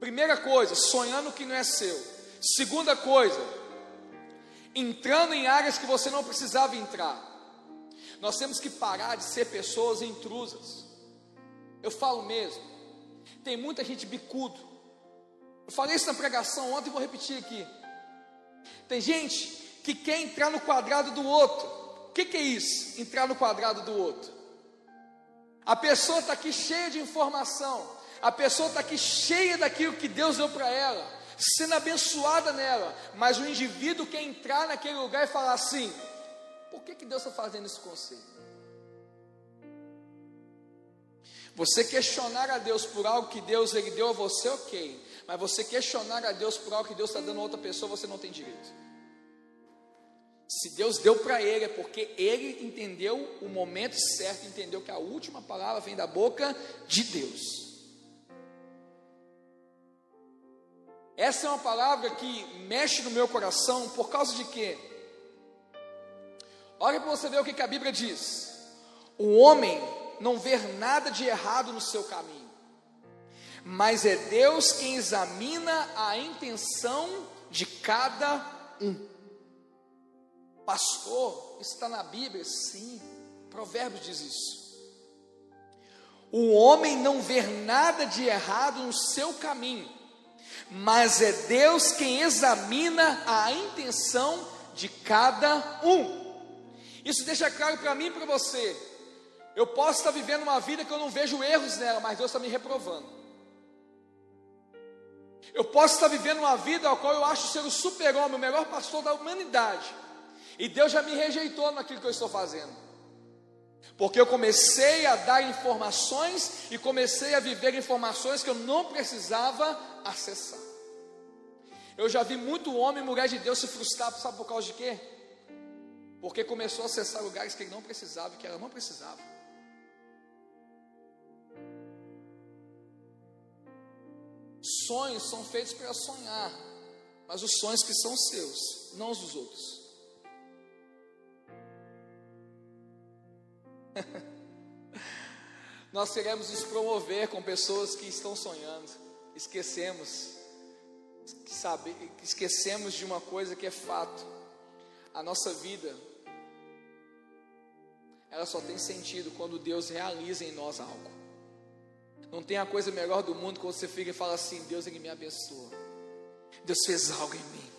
Primeira coisa, sonhando que não é seu. Segunda coisa, entrando em áreas que você não precisava entrar. Nós temos que parar de ser pessoas intrusas. Eu falo mesmo. Tem muita gente bicudo. Eu falei isso na pregação ontem e vou repetir aqui. Tem gente que quer entrar no quadrado do outro. O que, que é isso? Entrar no quadrado do outro. A pessoa está aqui cheia de informação. A pessoa está aqui cheia daquilo que Deus deu para ela, sendo abençoada nela. Mas o indivíduo quer entrar naquele lugar e falar assim: por que, que Deus está fazendo com você? Você questionar a Deus por algo que Deus ele deu a você, ok. Mas você questionar a Deus por algo que Deus está dando a outra pessoa, você não tem direito. Se Deus deu para ele, é porque ele entendeu o momento certo, entendeu que a última palavra vem da boca de Deus. Essa é uma palavra que mexe no meu coração, por causa de quê? Olha para você ver o que, a Bíblia diz. O homem não vê nada de errado no seu caminho. mas é Deus quem examina a intenção de cada um. Pastor, isso está na Bíblia? Sim, Provérbios diz isso. O homem não vê nada de errado no seu caminho, mas é Deus quem examina a intenção de cada um. Isso deixa claro para mim e para você. Eu posso estar vivendo uma vida que eu não vejo erros nela, mas Deus está me reprovando. Eu posso estar vivendo uma vida a qual eu acho ser o super-homem, o melhor pastor da humanidade. E Deus já me rejeitou naquilo que eu estou fazendo. Porque eu comecei a dar informações e comecei a viver informações que eu não precisava acessar. Eu já vi muito homem e mulher de Deus se frustrar, sabe por causa de quê? Porque começou a acessar lugares que ele não precisava, que ela não precisava. Sonhos são feitos para sonhar, mas os sonhos que são seus, não os dos outros. Nós queremos nos promover com pessoas que estão sonhando. Esquecemos, sabe, esquecemos de uma coisa que é fato. A nossa vida, ela só tem sentido quando Deus realiza em nós algo. Não tem a coisa melhor do mundo quando você fica e fala assim: Deus, Ele me abençoa. Deus fez algo em mim.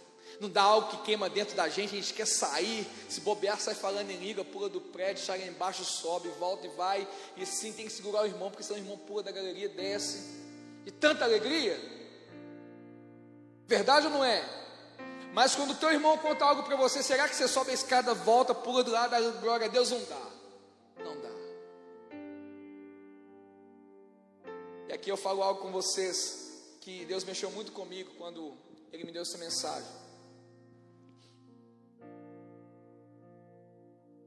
Não dá algo que queima dentro da gente, a gente quer sair, se bobear, sai falando em língua, pula do prédio, chega embaixo, sobe, volta e vai, e assim tem que segurar o irmão, porque senão o irmão pula da galeria, desce, de tanta alegria, verdade ou não é? Mas quando teu irmão conta algo para você, será que você sobe a escada, volta, pula do lado, glória a Deus? Não dá, não dá. E aqui eu falo algo com vocês, que Deus mexeu muito comigo quando Ele me deu essa mensagem.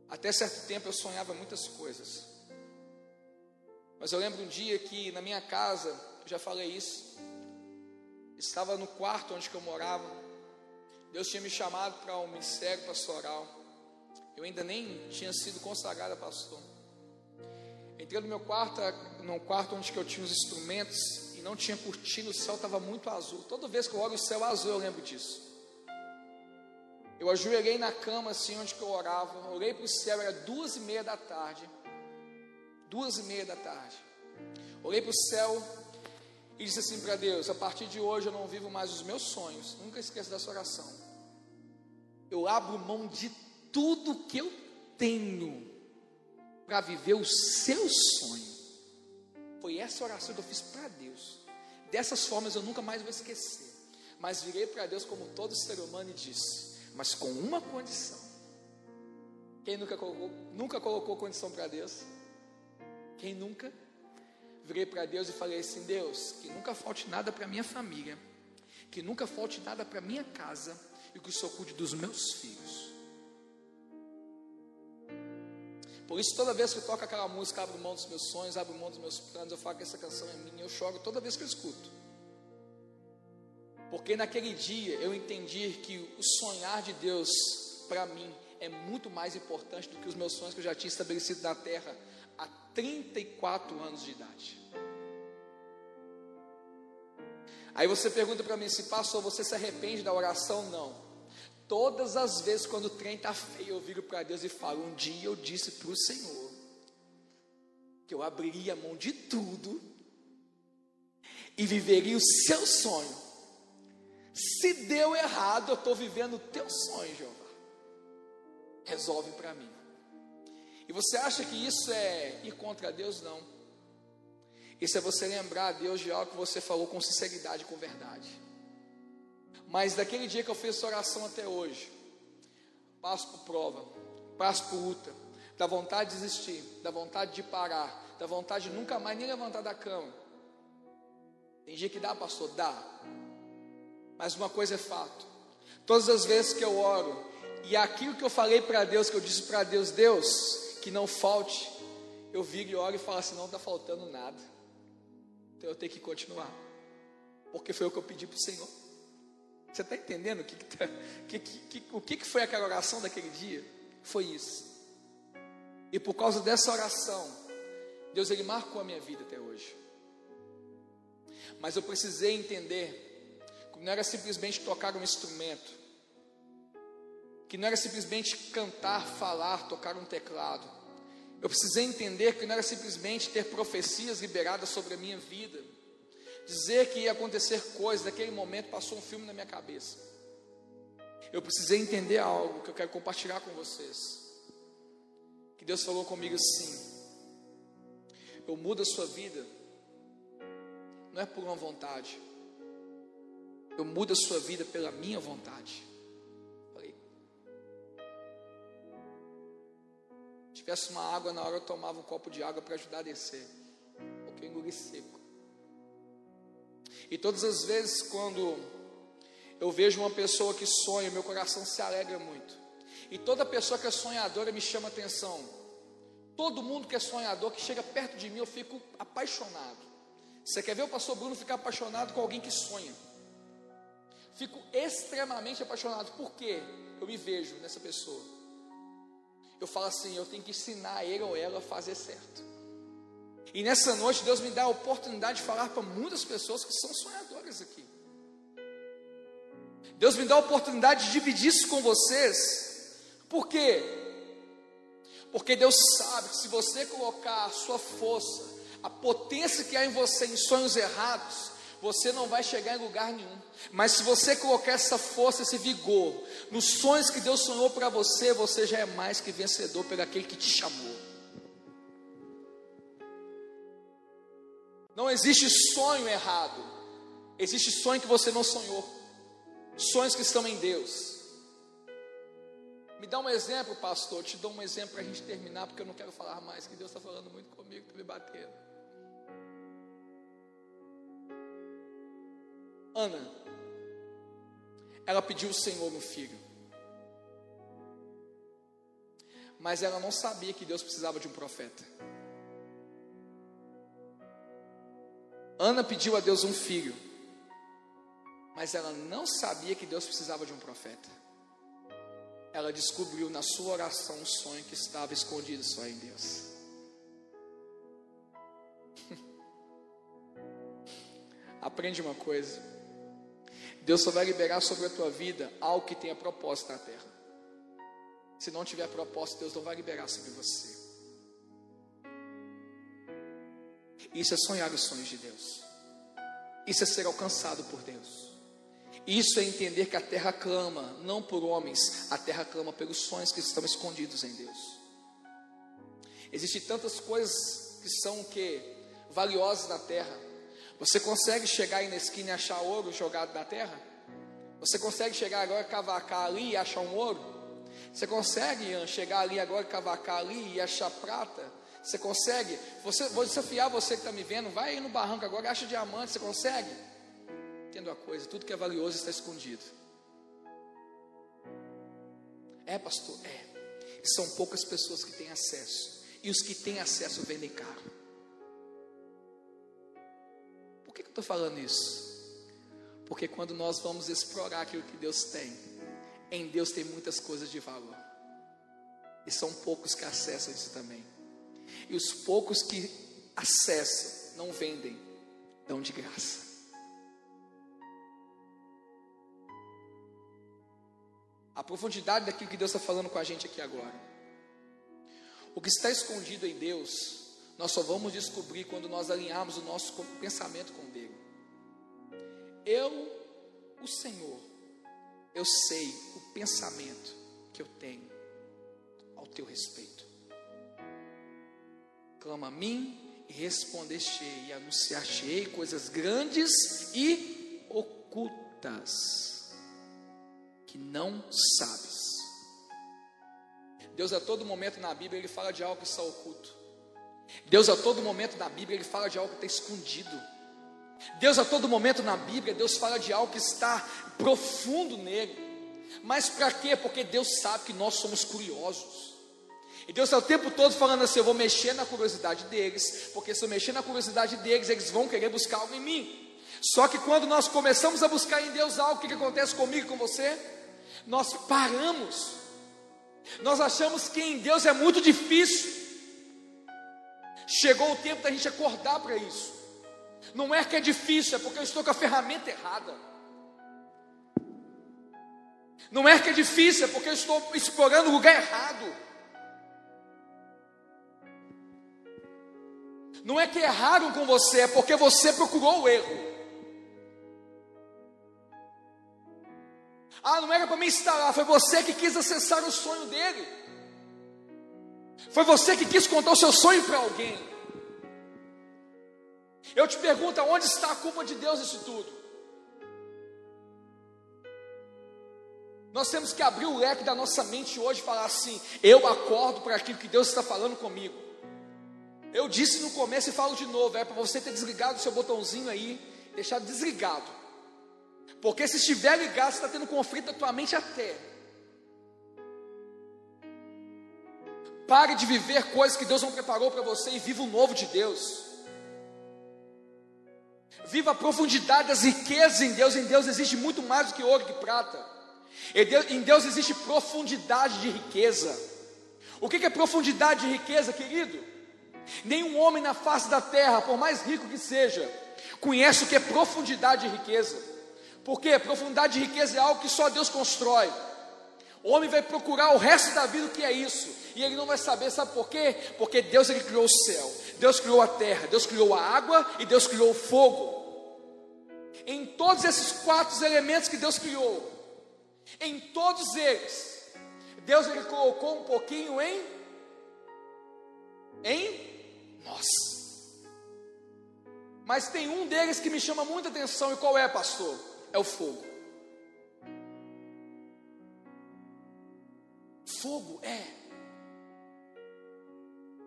Até certo tempo eu sonhava muitas coisas. Mas eu lembro um dia que na minha casa, já falei isso, estava no quarto onde eu morava. Deus tinha me chamado para um ministério pastoral. Eu ainda nem tinha sido consagrado a pastor. Entrei no meu quarto, no quarto onde eu tinha os instrumentos e não tinha cortina, o céu estava muito azul. Toda vez que eu olho o céu azul, eu lembro disso. Eu ajoelhei na cama, assim, onde eu orava. Olhei para o céu, era duas e meia da tarde. Duas e meia da tarde. Olhei para o céu e disse assim para Deus: A partir de hoje eu não vivo mais os meus sonhos. Nunca esqueça dessa oração. Eu abro mão de tudo que eu tenho para viver o seu sonho. Foi essa oração que eu fiz para Deus. Dessas formas eu nunca mais vou esquecer. Mas virei para Deus como todo ser humano e disse: mas com uma condição. Quem nunca colocou, nunca colocou condição para Deus? Quem nunca? Virei para Deus e falei assim: Deus, que nunca falte nada para minha família, que nunca falte nada para minha casa e que o Senhor cuide dos meus filhos. Por isso, toda vez que eu toco aquela música, abro mão dos meus sonhos, abro mão dos meus planos, eu falo que essa canção é minha, eu choro toda vez que eu escuto. Porque naquele dia eu entendi que o sonhar de Deus para mim é muito mais importante do que os meus sonhos que eu já tinha estabelecido na terra há 34 anos de idade. Aí você pergunta para mim se pastor, você se arrepende da oração? Não. Todas as vezes quando o trem está feio, eu viro para Deus e falo: Um dia eu disse para o Senhor que eu abriria a mão de tudo e viveria o seu sonho se deu errado, eu estou vivendo o teu sonho, Jeová. Resolve para mim. E você acha que isso é ir contra Deus? Não. Isso é você lembrar a Deus de algo que você falou com sinceridade com verdade. Mas daquele dia que eu fiz essa oração até hoje, passo por prova, passo por luta, da vontade de desistir, da vontade de parar, da vontade de nunca mais nem levantar da cama. Tem dia que dá, pastor? Dá. Mas uma coisa é fato: todas as vezes que eu oro, e aquilo que eu falei para Deus, que eu disse para Deus, Deus, que não falte, eu viro e oro e falo assim: não está faltando nada, então eu tenho que continuar, porque foi o que eu pedi para o Senhor. Você está entendendo o que, que, tá, que, que, o que, que foi aquela oração daquele dia? Foi isso. E por causa dessa oração, Deus ele marcou a minha vida até hoje. Mas eu precisei entender que não era simplesmente tocar um instrumento, que não era simplesmente cantar, falar, tocar um teclado. Eu precisei entender que não era simplesmente ter profecias liberadas sobre a minha vida, dizer que ia acontecer coisas, naquele momento passou um filme na minha cabeça. Eu precisei entender algo que eu quero compartilhar com vocês. Que Deus falou comigo assim: Eu mudo a sua vida, não é por uma vontade, eu mudo a sua vida pela minha vontade. Falei, se tivesse uma água na hora, eu tomava um copo de água para ajudar a descer, porque eu engoli seco. E todas as vezes quando eu vejo uma pessoa que sonha, meu coração se alegra muito. E toda pessoa que é sonhadora me chama atenção. Todo mundo que é sonhador, que chega perto de mim, eu fico apaixonado. Você quer ver o pastor Bruno ficar apaixonado com alguém que sonha? Fico extremamente apaixonado. Por quê? Eu me vejo nessa pessoa. Eu falo assim, eu tenho que ensinar ele ou ela a fazer certo. E nessa noite Deus me dá a oportunidade de falar para muitas pessoas que são sonhadoras aqui. Deus me dá a oportunidade de dividir isso com vocês. Por quê? Porque Deus sabe que se você colocar a sua força, a potência que há em você em sonhos errados, você não vai chegar em lugar nenhum. Mas se você colocar essa força, esse vigor nos sonhos que Deus sonhou para você, você já é mais que vencedor pelo aquele que te chamou. Não existe sonho errado. Existe sonho que você não sonhou sonhos que estão em Deus. Me dá um exemplo, pastor. te dou um exemplo para a gente terminar, porque eu não quero falar mais, que Deus está falando muito comigo, está me batendo. Ana, ela pediu o Senhor um filho, mas ela não sabia que Deus precisava de um profeta. Ana pediu a Deus um filho, mas ela não sabia que Deus precisava de um profeta. Ela descobriu na sua oração um sonho que estava escondido só em Deus. Aprende uma coisa. Deus só vai liberar sobre a tua vida algo que tenha propósito na terra. Se não tiver propósito, Deus não vai liberar sobre você. Isso é sonhar os sonhos de Deus. Isso é ser alcançado por Deus. Isso é entender que a terra clama, não por homens, a terra clama pelos sonhos que estão escondidos em Deus. Existem tantas coisas que são que valiosas na terra. Você consegue chegar aí na esquina e achar ouro jogado na terra? Você consegue chegar agora e cavacar ali e achar um ouro? Você consegue chegar ali agora e cavacar ali e achar prata? Você consegue? Você, vou desafiar você que está me vendo, vai aí no barranco agora acha diamante, você consegue? entendo a coisa, tudo que é valioso está escondido. É, pastor? É. São poucas pessoas que têm acesso. E os que têm acesso vendem caro. Estou falando isso? Porque quando nós vamos explorar aquilo que Deus tem, em Deus tem muitas coisas de valor. E são poucos que acessam isso também. E os poucos que acessam, não vendem, dão de graça. a profundidade daquilo que Deus está falando com a gente aqui agora. O que está escondido em Deus, nós só vamos descobrir quando nós alinharmos o nosso pensamento com dele. Eu, o Senhor, eu sei o pensamento que eu tenho ao teu respeito. Clama a mim e respondeste e anunciar-te coisas grandes e ocultas que não sabes. Deus a todo momento na Bíblia ele fala de algo que está oculto. Deus a todo momento na Bíblia ele fala de algo que está escondido. Deus a todo momento na Bíblia Deus fala de algo que está profundo nele. Mas para quê? Porque Deus sabe que nós somos curiosos. E Deus está o tempo todo falando assim: eu vou mexer na curiosidade deles, porque se eu mexer na curiosidade deles, eles vão querer buscar algo em mim. Só que quando nós começamos a buscar em Deus algo, o que, que acontece comigo e com você? nós paramos. Nós achamos que em Deus é muito difícil. Chegou o tempo da gente acordar para isso. Não é que é difícil, é porque eu estou com a ferramenta errada. Não é que é difícil, é porque eu estou explorando o lugar errado. Não é que erraram com você, é porque você procurou o erro. Ah, não era para mim estar lá, foi você que quis acessar o sonho dele. Foi você que quis contar o seu sonho para alguém. Eu te pergunto, onde está a culpa de Deus nisso tudo? Nós temos que abrir o leque da nossa mente hoje e falar assim: eu acordo para aquilo que Deus está falando comigo. Eu disse no começo e falo de novo: é para você ter desligado o seu botãozinho aí, deixar desligado. Porque se estiver ligado, você está tendo conflito na tua mente até. Pare de viver coisas que Deus não preparou para você e viva o novo de Deus. Viva a profundidade das riquezas em Deus. Em Deus existe muito mais do que ouro e prata. Em Deus existe profundidade de riqueza. O que é profundidade de riqueza, querido? Nenhum homem na face da terra, por mais rico que seja, conhece o que é profundidade de riqueza. Porque profundidade de riqueza é algo que só Deus constrói. O homem vai procurar o resto da vida o que é isso, e ele não vai saber, sabe por quê? Porque Deus ele criou o céu, Deus criou a terra, Deus criou a água e Deus criou o fogo. Em todos esses quatro elementos que Deus criou, em todos eles, Deus ele colocou um pouquinho em em nós. Mas tem um deles que me chama muita atenção e qual é, pastor? É o fogo. Fogo é.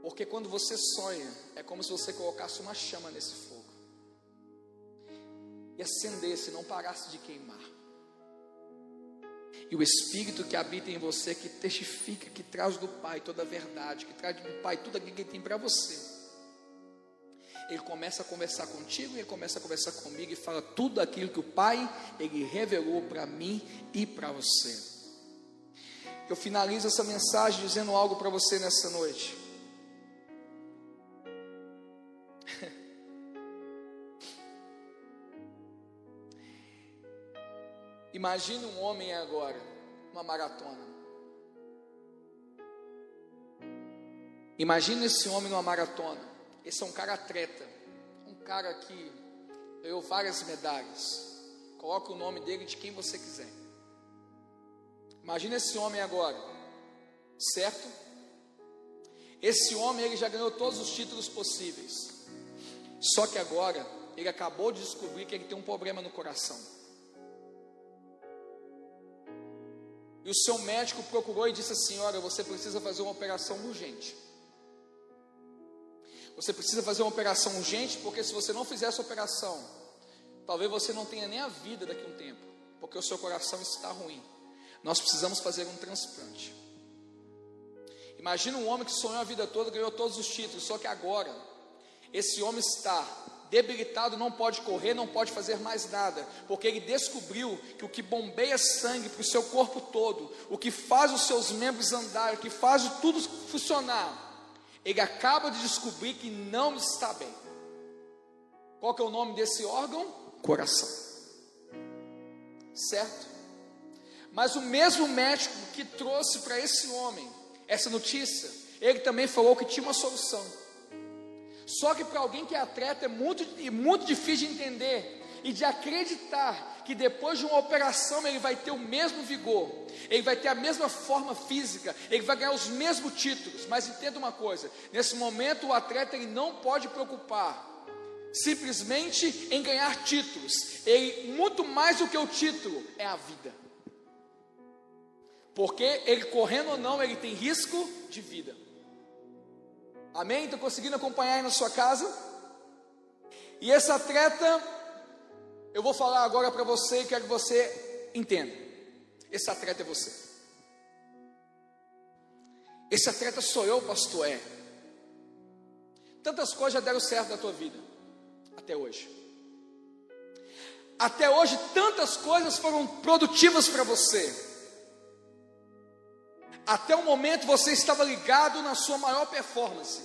Porque quando você sonha, é como se você colocasse uma chama nesse fogo e acendesse, não parasse de queimar. E o Espírito que habita em você, que testifica, que traz do Pai toda a verdade, que traz do Pai tudo aquilo que Ele tem para você. Ele começa a conversar contigo, ele começa a conversar comigo e fala tudo aquilo que o Pai ele revelou para mim e para você. Eu finalizo essa mensagem dizendo algo para você nessa noite. Imagine um homem agora, uma maratona. Imagine esse homem numa maratona. Esse é um cara atleta, um cara que ganhou várias medalhas. Coloque o nome dele de quem você quiser. Imagine esse homem agora, certo? Esse homem ele já ganhou todos os títulos possíveis. Só que agora ele acabou de descobrir que ele tem um problema no coração. E o seu médico procurou e disse assim: Olha, você precisa fazer uma operação urgente. Você precisa fazer uma operação urgente, porque se você não fizer essa operação, talvez você não tenha nem a vida daqui a um tempo, porque o seu coração está ruim. Nós precisamos fazer um transplante. Imagina um homem que sonhou a vida toda, ganhou todos os títulos, só que agora esse homem está debilitado, não pode correr, não pode fazer mais nada, porque ele descobriu que o que bombeia sangue para o seu corpo todo, o que faz os seus membros andar, o que faz tudo funcionar, ele acaba de descobrir que não está bem. Qual que é o nome desse órgão? Coração. Certo? Mas o mesmo médico que trouxe para esse homem essa notícia, ele também falou que tinha uma solução. Só que para alguém que é atleta é muito, muito difícil de entender e de acreditar que depois de uma operação ele vai ter o mesmo vigor, ele vai ter a mesma forma física, ele vai ganhar os mesmos títulos. Mas entenda uma coisa: nesse momento o atleta ele não pode preocupar simplesmente em ganhar títulos. Ele muito mais do que o título é a vida. Porque ele correndo ou não, ele tem risco de vida. Amém? Estão conseguindo acompanhar aí na sua casa? E esse atleta, eu vou falar agora para você e quero que você entenda. Esse atleta é você. Esse atleta sou eu, pastor, é. Tantas coisas já deram certo na tua vida, até hoje. Até hoje, tantas coisas foram produtivas para você. Até o momento você estava ligado na sua maior performance.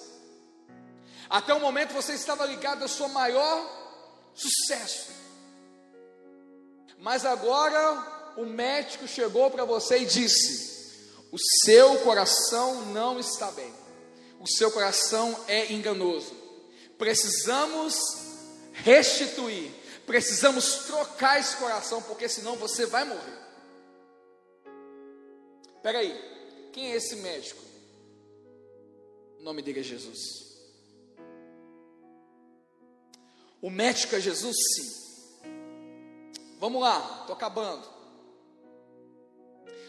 Até o momento você estava ligado na sua maior Sucesso. Mas agora o médico chegou para você e disse: o seu coração não está bem, o seu coração é enganoso. Precisamos restituir, precisamos trocar esse coração, porque senão você vai morrer. Espera aí, quem é esse médico? O nome dele é Jesus. O médico é Jesus, sim. Vamos lá, estou acabando.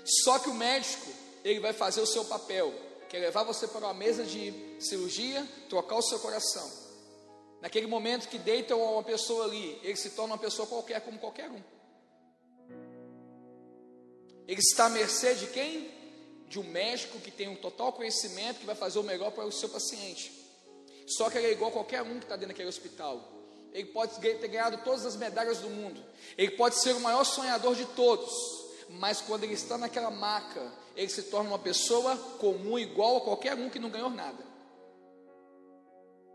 Só que o médico, ele vai fazer o seu papel, que é levar você para uma mesa de cirurgia, trocar o seu coração. Naquele momento que deitam uma pessoa ali, ele se torna uma pessoa qualquer, como qualquer um. Ele está à mercê de quem? De um médico que tem um total conhecimento, que vai fazer o melhor para o seu paciente. Só que ele é igual a qualquer um que está dentro daquele hospital. Ele pode ter ganhado todas as medalhas do mundo. Ele pode ser o maior sonhador de todos. Mas quando ele está naquela maca, ele se torna uma pessoa comum, igual a qualquer um que não ganhou nada.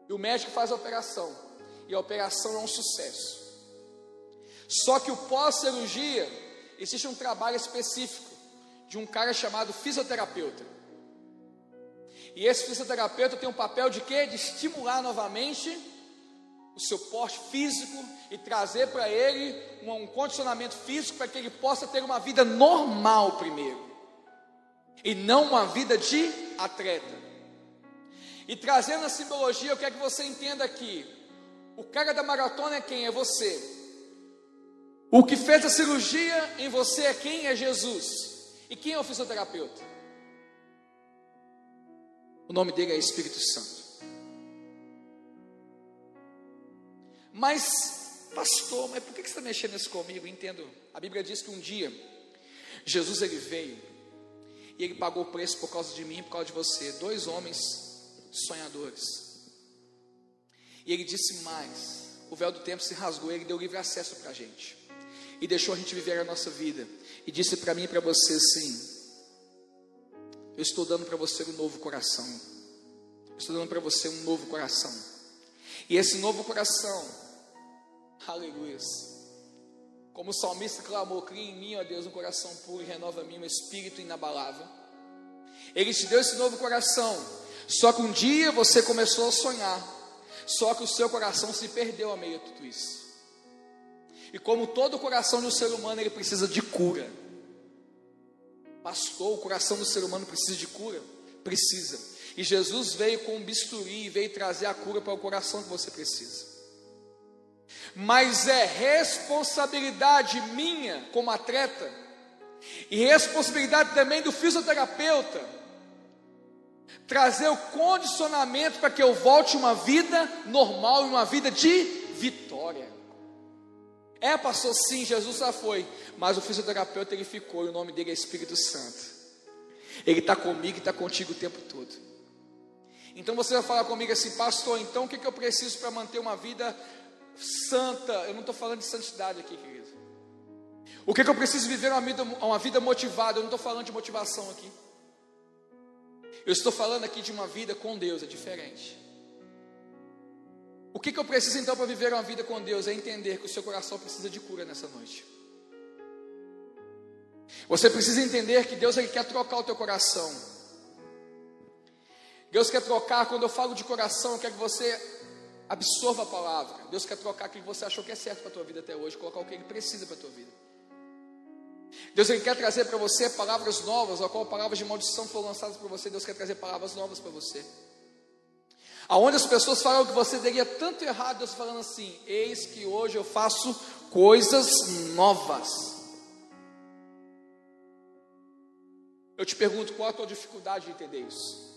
E o médico faz a operação. E a operação é um sucesso. Só que o pós-cirurgia existe um trabalho específico de um cara chamado fisioterapeuta. E esse fisioterapeuta tem um papel de quê? De estimular novamente o seu porte físico e trazer para ele um, um condicionamento físico para que ele possa ter uma vida normal primeiro. E não uma vida de atleta. E trazendo a simbologia, eu quero que você entenda aqui. O cara da maratona é quem? É você. O que fez a cirurgia em você é quem? É Jesus. E quem é o fisioterapeuta? O nome dele é Espírito Santo. Mas, pastor, mas por que você está mexendo isso comigo? Entendo. A Bíblia diz que um dia Jesus ele veio e ele pagou o preço por causa de mim e por causa de você. Dois homens sonhadores. E ele disse mais: o véu do tempo se rasgou, ele deu livre acesso para a gente e deixou a gente viver a nossa vida. E disse para mim e para você assim: Eu estou dando para você um novo coração. Estou dando para você um novo coração. E esse novo coração, aleluia. Como o salmista clamou: Cria em mim, ó Deus, um coração puro e renova em mim um espírito inabalável. Ele te deu esse novo coração. Só que um dia você começou a sonhar. Só que o seu coração se perdeu a meio de tudo isso. E como todo o coração do ser humano, ele precisa de cura. Pastor, o coração do ser humano precisa de cura? Precisa. E Jesus veio com um bisturi e veio trazer a cura para o coração que você precisa. Mas é responsabilidade minha como atleta e responsabilidade também do fisioterapeuta trazer o condicionamento para que eu volte uma vida normal e uma vida de vitória. É, pastor, sim, Jesus já foi. Mas o fisioterapeuta ele ficou, e o nome dele é Espírito Santo. Ele está comigo e está contigo o tempo todo. Então você vai falar comigo assim, pastor, então o que, que eu preciso para manter uma vida santa? Eu não estou falando de santidade aqui, querido. O que, que eu preciso viver uma vida, uma vida motivada? Eu não estou falando de motivação aqui. Eu estou falando aqui de uma vida com Deus, é diferente. O que, que eu preciso então para viver uma vida com Deus? É entender que o seu coração precisa de cura nessa noite. Você precisa entender que Deus ele quer trocar o teu coração. Deus quer trocar, quando eu falo de coração, eu quero que você absorva a palavra. Deus quer trocar aquilo que você achou que é certo para a tua vida até hoje, colocar o que Ele precisa para a tua vida. Deus ele quer trazer para você palavras novas, ou qual palavras de maldição foram lançadas para você, Deus quer trazer palavras novas para você. Aonde as pessoas falam que você daria tanto errado, Deus falando assim: Eis que hoje eu faço coisas novas. Eu te pergunto, qual a tua dificuldade de entender isso?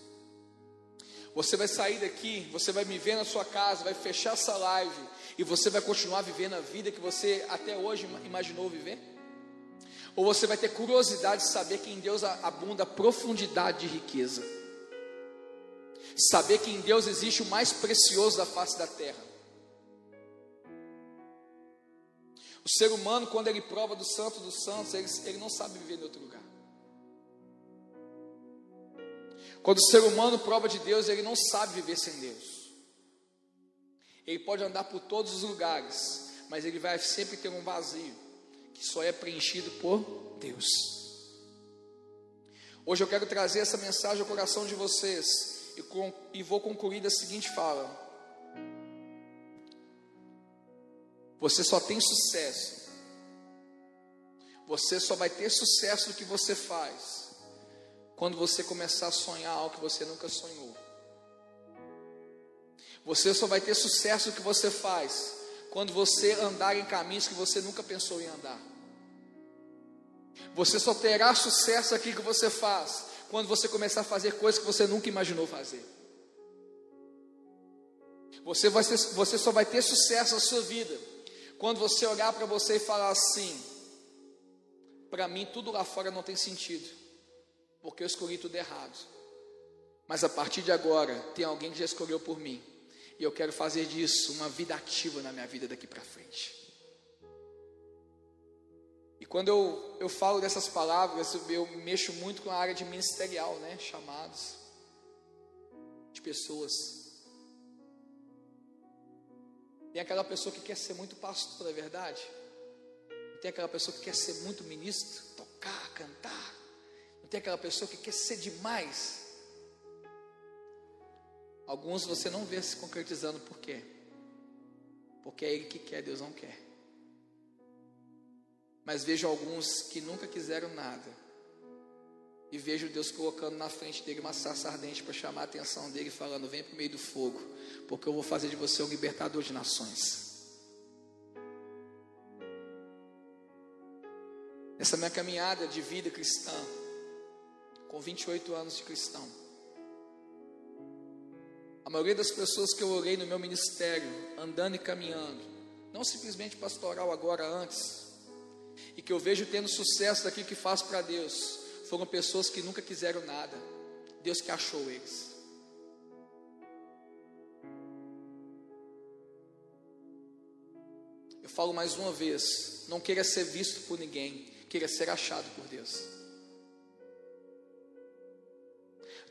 Você vai sair daqui, você vai me ver na sua casa, vai fechar essa live e você vai continuar vivendo a vida que você até hoje imaginou viver? Ou você vai ter curiosidade de saber que em Deus abunda profundidade de riqueza? Saber que em Deus existe o mais precioso da face da terra. O ser humano, quando ele prova do santo dos santos, ele, ele não sabe viver em outro lugar. Quando o ser humano prova de Deus, ele não sabe viver sem Deus. Ele pode andar por todos os lugares, mas ele vai sempre ter um vazio que só é preenchido por Deus. Hoje eu quero trazer essa mensagem ao coração de vocês e, com, e vou concluir da seguinte fala: Você só tem sucesso, você só vai ter sucesso no que você faz quando você começar a sonhar algo que você nunca sonhou. Você só vai ter sucesso no que você faz quando você andar em caminhos que você nunca pensou em andar. Você só terá sucesso aqui que você faz quando você começar a fazer coisas que você nunca imaginou fazer. Você, vai você só vai ter sucesso na sua vida quando você olhar para você e falar assim: para mim tudo lá fora não tem sentido, porque eu escolhi tudo errado. Mas a partir de agora, tem alguém que já escolheu por mim. E eu quero fazer disso uma vida ativa na minha vida daqui para frente. E quando eu, eu falo dessas palavras, eu, mexo muito com a área de ministerial, né? Chamados de pessoas. Tem aquela pessoa que quer ser muito pastor, é verdade? Tem aquela pessoa que quer ser muito ministro, tocar, cantar. Não tem aquela pessoa que quer ser demais. Alguns você não vê se concretizando, por quê? Porque é Ele que quer, Deus não quer. Mas vejo alguns que nunca quiseram nada. E vejo Deus colocando na frente dele uma sarça ardente para chamar a atenção dele, falando: Vem para o meio do fogo, porque eu vou fazer de você um libertador de nações. Essa minha caminhada de vida cristã, com 28 anos de cristão, a maioria das pessoas que eu orei no meu ministério, andando e caminhando, não simplesmente pastoral agora antes, e que eu vejo tendo sucesso daquilo que faz para Deus, foram pessoas que nunca quiseram nada, Deus que achou eles. Eu falo mais uma vez: não queira ser visto por ninguém, queira ser achado por Deus.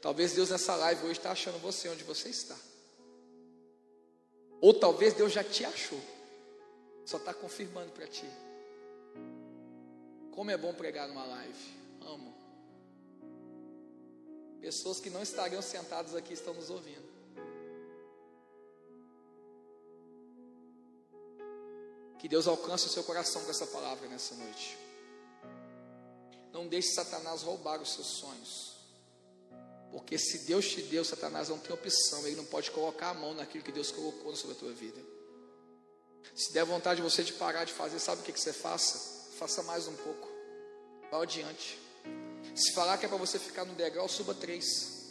Talvez Deus nessa live hoje está achando você onde você está. Ou talvez Deus já te achou. Só está confirmando para ti. Como é bom pregar numa live. Amo. Pessoas que não estariam sentadas aqui estão nos ouvindo. Que Deus alcance o seu coração com essa palavra nessa noite. Não deixe Satanás roubar os seus sonhos. Porque se Deus te deu, Satanás não tem opção, ele não pode colocar a mão naquilo que Deus colocou sobre a tua vida. Se der vontade de você de parar de fazer, sabe o que, que você faça? Faça mais um pouco. Vá adiante. Se falar que é para você ficar no degrau, suba três.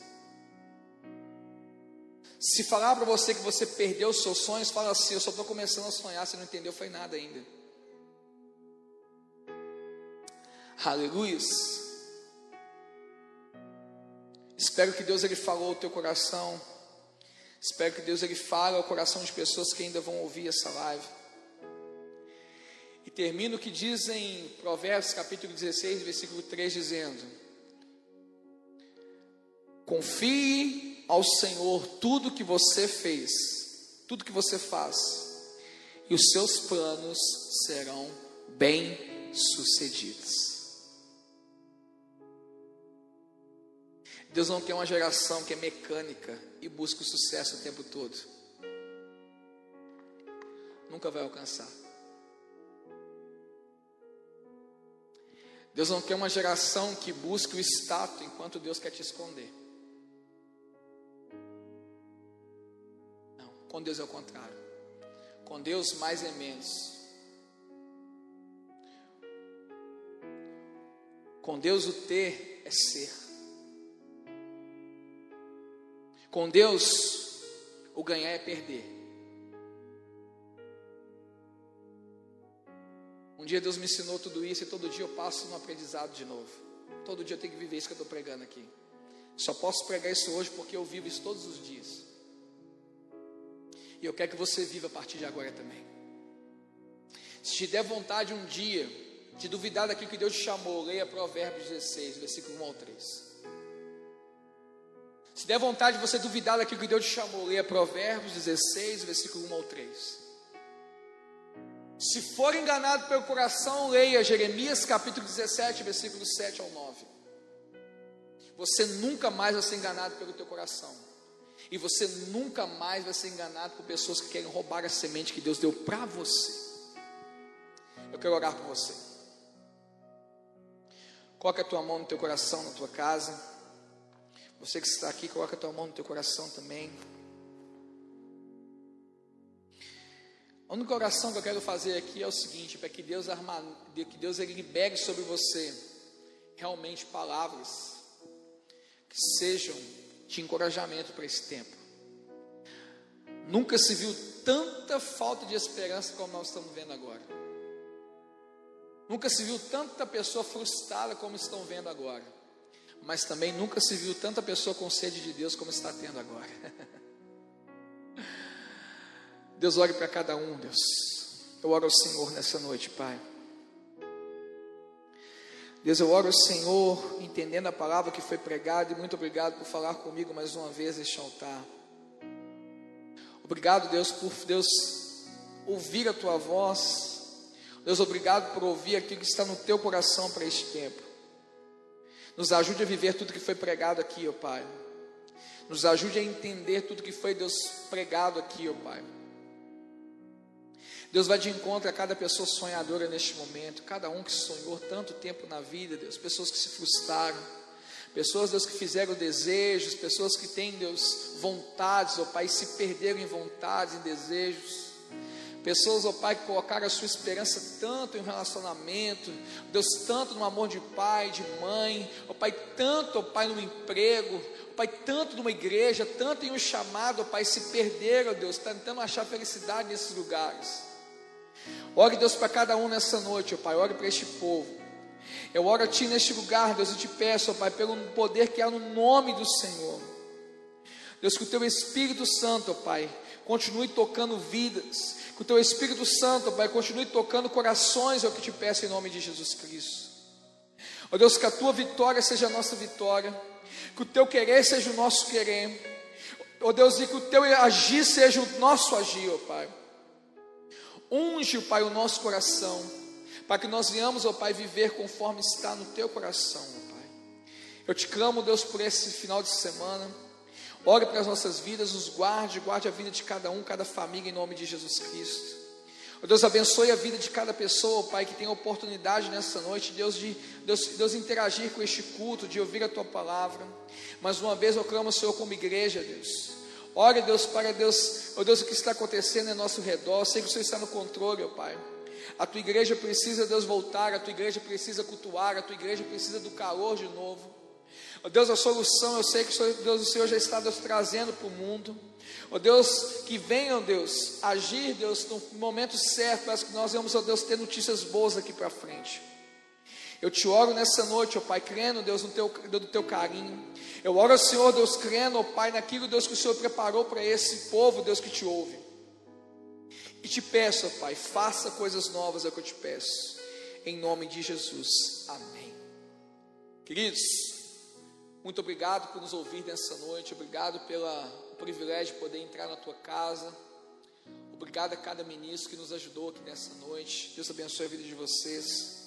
Se falar para você que você perdeu os seus sonhos, fala assim: Eu só estou começando a sonhar, você não entendeu, foi nada ainda. Aleluia. Espero que Deus ele falou ao teu coração. Espero que Deus ele fale ao coração de pessoas que ainda vão ouvir essa live. E termino o que diz em Provérbios capítulo 16, versículo 3, dizendo: Confie ao Senhor tudo que você fez, tudo que você faz, e os seus planos serão bem sucedidos. Deus não quer uma geração que é mecânica e busca o sucesso o tempo todo. Nunca vai alcançar. Deus não quer uma geração que busque o status enquanto Deus quer te esconder. Não, com Deus é o contrário. Com Deus mais é menos. Com Deus o ter é ser. Com Deus, o ganhar é perder. Um dia Deus me ensinou tudo isso e todo dia eu passo no aprendizado de novo. Todo dia eu tenho que viver isso que eu estou pregando aqui. Só posso pregar isso hoje porque eu vivo isso todos os dias. E eu quero que você viva a partir de agora também. Se te der vontade um dia de duvidar daquilo que Deus te chamou, leia Provérbios 16, versículo 1 ao 3. Se der vontade de você duvidar daquilo que Deus te chamou, leia Provérbios 16, versículo 1 ao 3. Se for enganado pelo coração, leia Jeremias capítulo 17, versículo 7 ao 9. Você nunca mais vai ser enganado pelo teu coração. E você nunca mais vai ser enganado por pessoas que querem roubar a semente que Deus deu para você. Eu quero orar por você. Coloca a tua mão no teu coração, na tua casa. Você que está aqui, coloca a tua mão no teu coração também. A única oração que eu quero fazer aqui é o seguinte, para que Deus arma, que Deus ele libere sobre você realmente palavras que sejam de encorajamento para esse tempo. Nunca se viu tanta falta de esperança como nós estamos vendo agora. Nunca se viu tanta pessoa frustrada como estão vendo agora mas também nunca se viu tanta pessoa com sede de Deus como está tendo agora. Deus olhe para cada um, Deus. Eu oro ao Senhor nessa noite, Pai. Deus, eu oro ao Senhor, entendendo a palavra que foi pregada, e muito obrigado por falar comigo mais uma vez neste altar. Obrigado, Deus, por Deus ouvir a tua voz. Deus, obrigado por ouvir aquilo que está no teu coração para este tempo. Nos ajude a viver tudo que foi pregado aqui, ó Pai. Nos ajude a entender tudo que foi Deus pregado aqui, ó Pai. Deus vai de encontro a cada pessoa sonhadora neste momento, cada um que sonhou tanto tempo na vida, Deus, pessoas que se frustraram, pessoas, Deus, que fizeram desejos, pessoas que têm, Deus, vontades, ó Pai, se perderam em vontades, em desejos. Pessoas, ó Pai, que colocaram a sua esperança tanto em um relacionamento, Deus, tanto no amor de pai, de mãe, ó Pai, tanto, ó Pai, no emprego, Pai, tanto numa igreja, tanto em um chamado, ó Pai, se perderam, Deus, tentando achar felicidade nesses lugares. Ore, Deus, para cada um nessa noite, ó Pai, ore para este povo. Eu oro a Ti neste lugar, Deus, eu te peço, ó Pai, pelo poder que há no nome do Senhor. Deus, que o Teu Espírito Santo, ó Pai, continue tocando vidas, que o teu Espírito Santo, Pai, continue tocando corações, é o que te peço em nome de Jesus Cristo. Ó Deus, que a tua vitória seja a nossa vitória, que o teu querer seja o nosso querer, ó Deus, e que o teu agir seja o nosso agir, ó Pai. Unge, Pai, o nosso coração, para que nós venhamos, ó Pai, viver conforme está no teu coração, ó Pai. Eu te clamo, Deus, por esse final de semana. Ore para as nossas vidas, nos guarde, guarde a vida de cada um, cada família, em nome de Jesus Cristo. Oh, Deus abençoe a vida de cada pessoa, Pai, que tem a oportunidade nessa noite, Deus, de Deus, Deus interagir com este culto, de ouvir a Tua palavra. Mais uma vez eu clamo, Senhor, como igreja, Deus. Ore, Deus, para Deus, oh Deus, o que está acontecendo ao nosso redor. Sei que o Senhor está no controle, ó Pai. A tua igreja precisa, Deus, voltar, a tua igreja precisa cultuar, a tua igreja precisa do calor de novo. Ó oh Deus, a solução eu sei que Deus, o Senhor já está Deus, trazendo para o mundo. Ó oh Deus, que venham, Deus, agir, Deus, no momento certo, para que nós vamos, ó oh Deus, ter notícias boas aqui para frente. Eu te oro nessa noite, ó Pai, crendo, Deus, no teu, do teu carinho. Eu oro ao Senhor, Deus, crendo, ó Pai, naquilo, Deus, que o Senhor preparou para esse povo, Deus, que te ouve. E te peço, ó Pai, faça coisas novas, é o que eu te peço. Em nome de Jesus. Amém. Queridos, muito obrigado por nos ouvir nessa noite. Obrigado pelo privilégio de poder entrar na tua casa. Obrigado a cada ministro que nos ajudou aqui nessa noite. Deus abençoe a vida de vocês.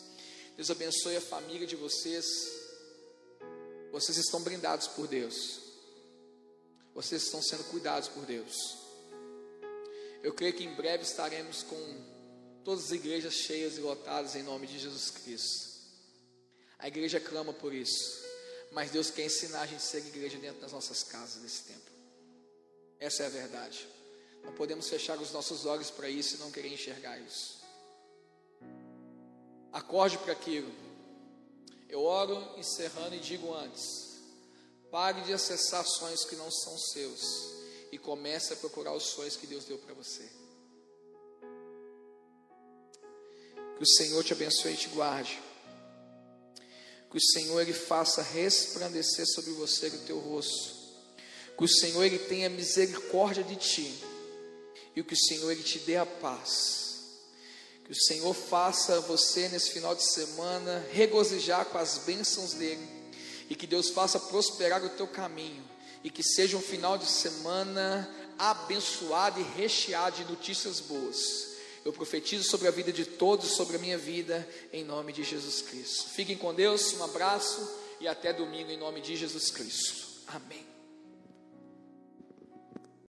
Deus abençoe a família de vocês. Vocês estão brindados por Deus. Vocês estão sendo cuidados por Deus. Eu creio que em breve estaremos com todas as igrejas cheias e lotadas em nome de Jesus Cristo. A igreja clama por isso. Mas Deus quer ensinar a gente a ser igreja dentro das nossas casas nesse tempo. Essa é a verdade. Não podemos fechar os nossos olhos para isso e não querer enxergar isso. Acorde para aquilo. Eu oro encerrando e digo antes: pare de acessar sonhos que não são seus e comece a procurar os sonhos que Deus deu para você. Que o Senhor te abençoe e te guarde. Que o Senhor ele faça resplandecer sobre você o teu rosto. Que o Senhor ele tenha misericórdia de ti. E que o Senhor ele te dê a paz. Que o Senhor faça você nesse final de semana regozijar com as bênçãos dele. E que Deus faça prosperar o teu caminho. e que seja um final de semana abençoado e recheado de notícias boas. Eu profetizo sobre a vida de todos, sobre a minha vida, em nome de Jesus Cristo. Fiquem com Deus, um abraço e até domingo, em nome de Jesus Cristo. Amém.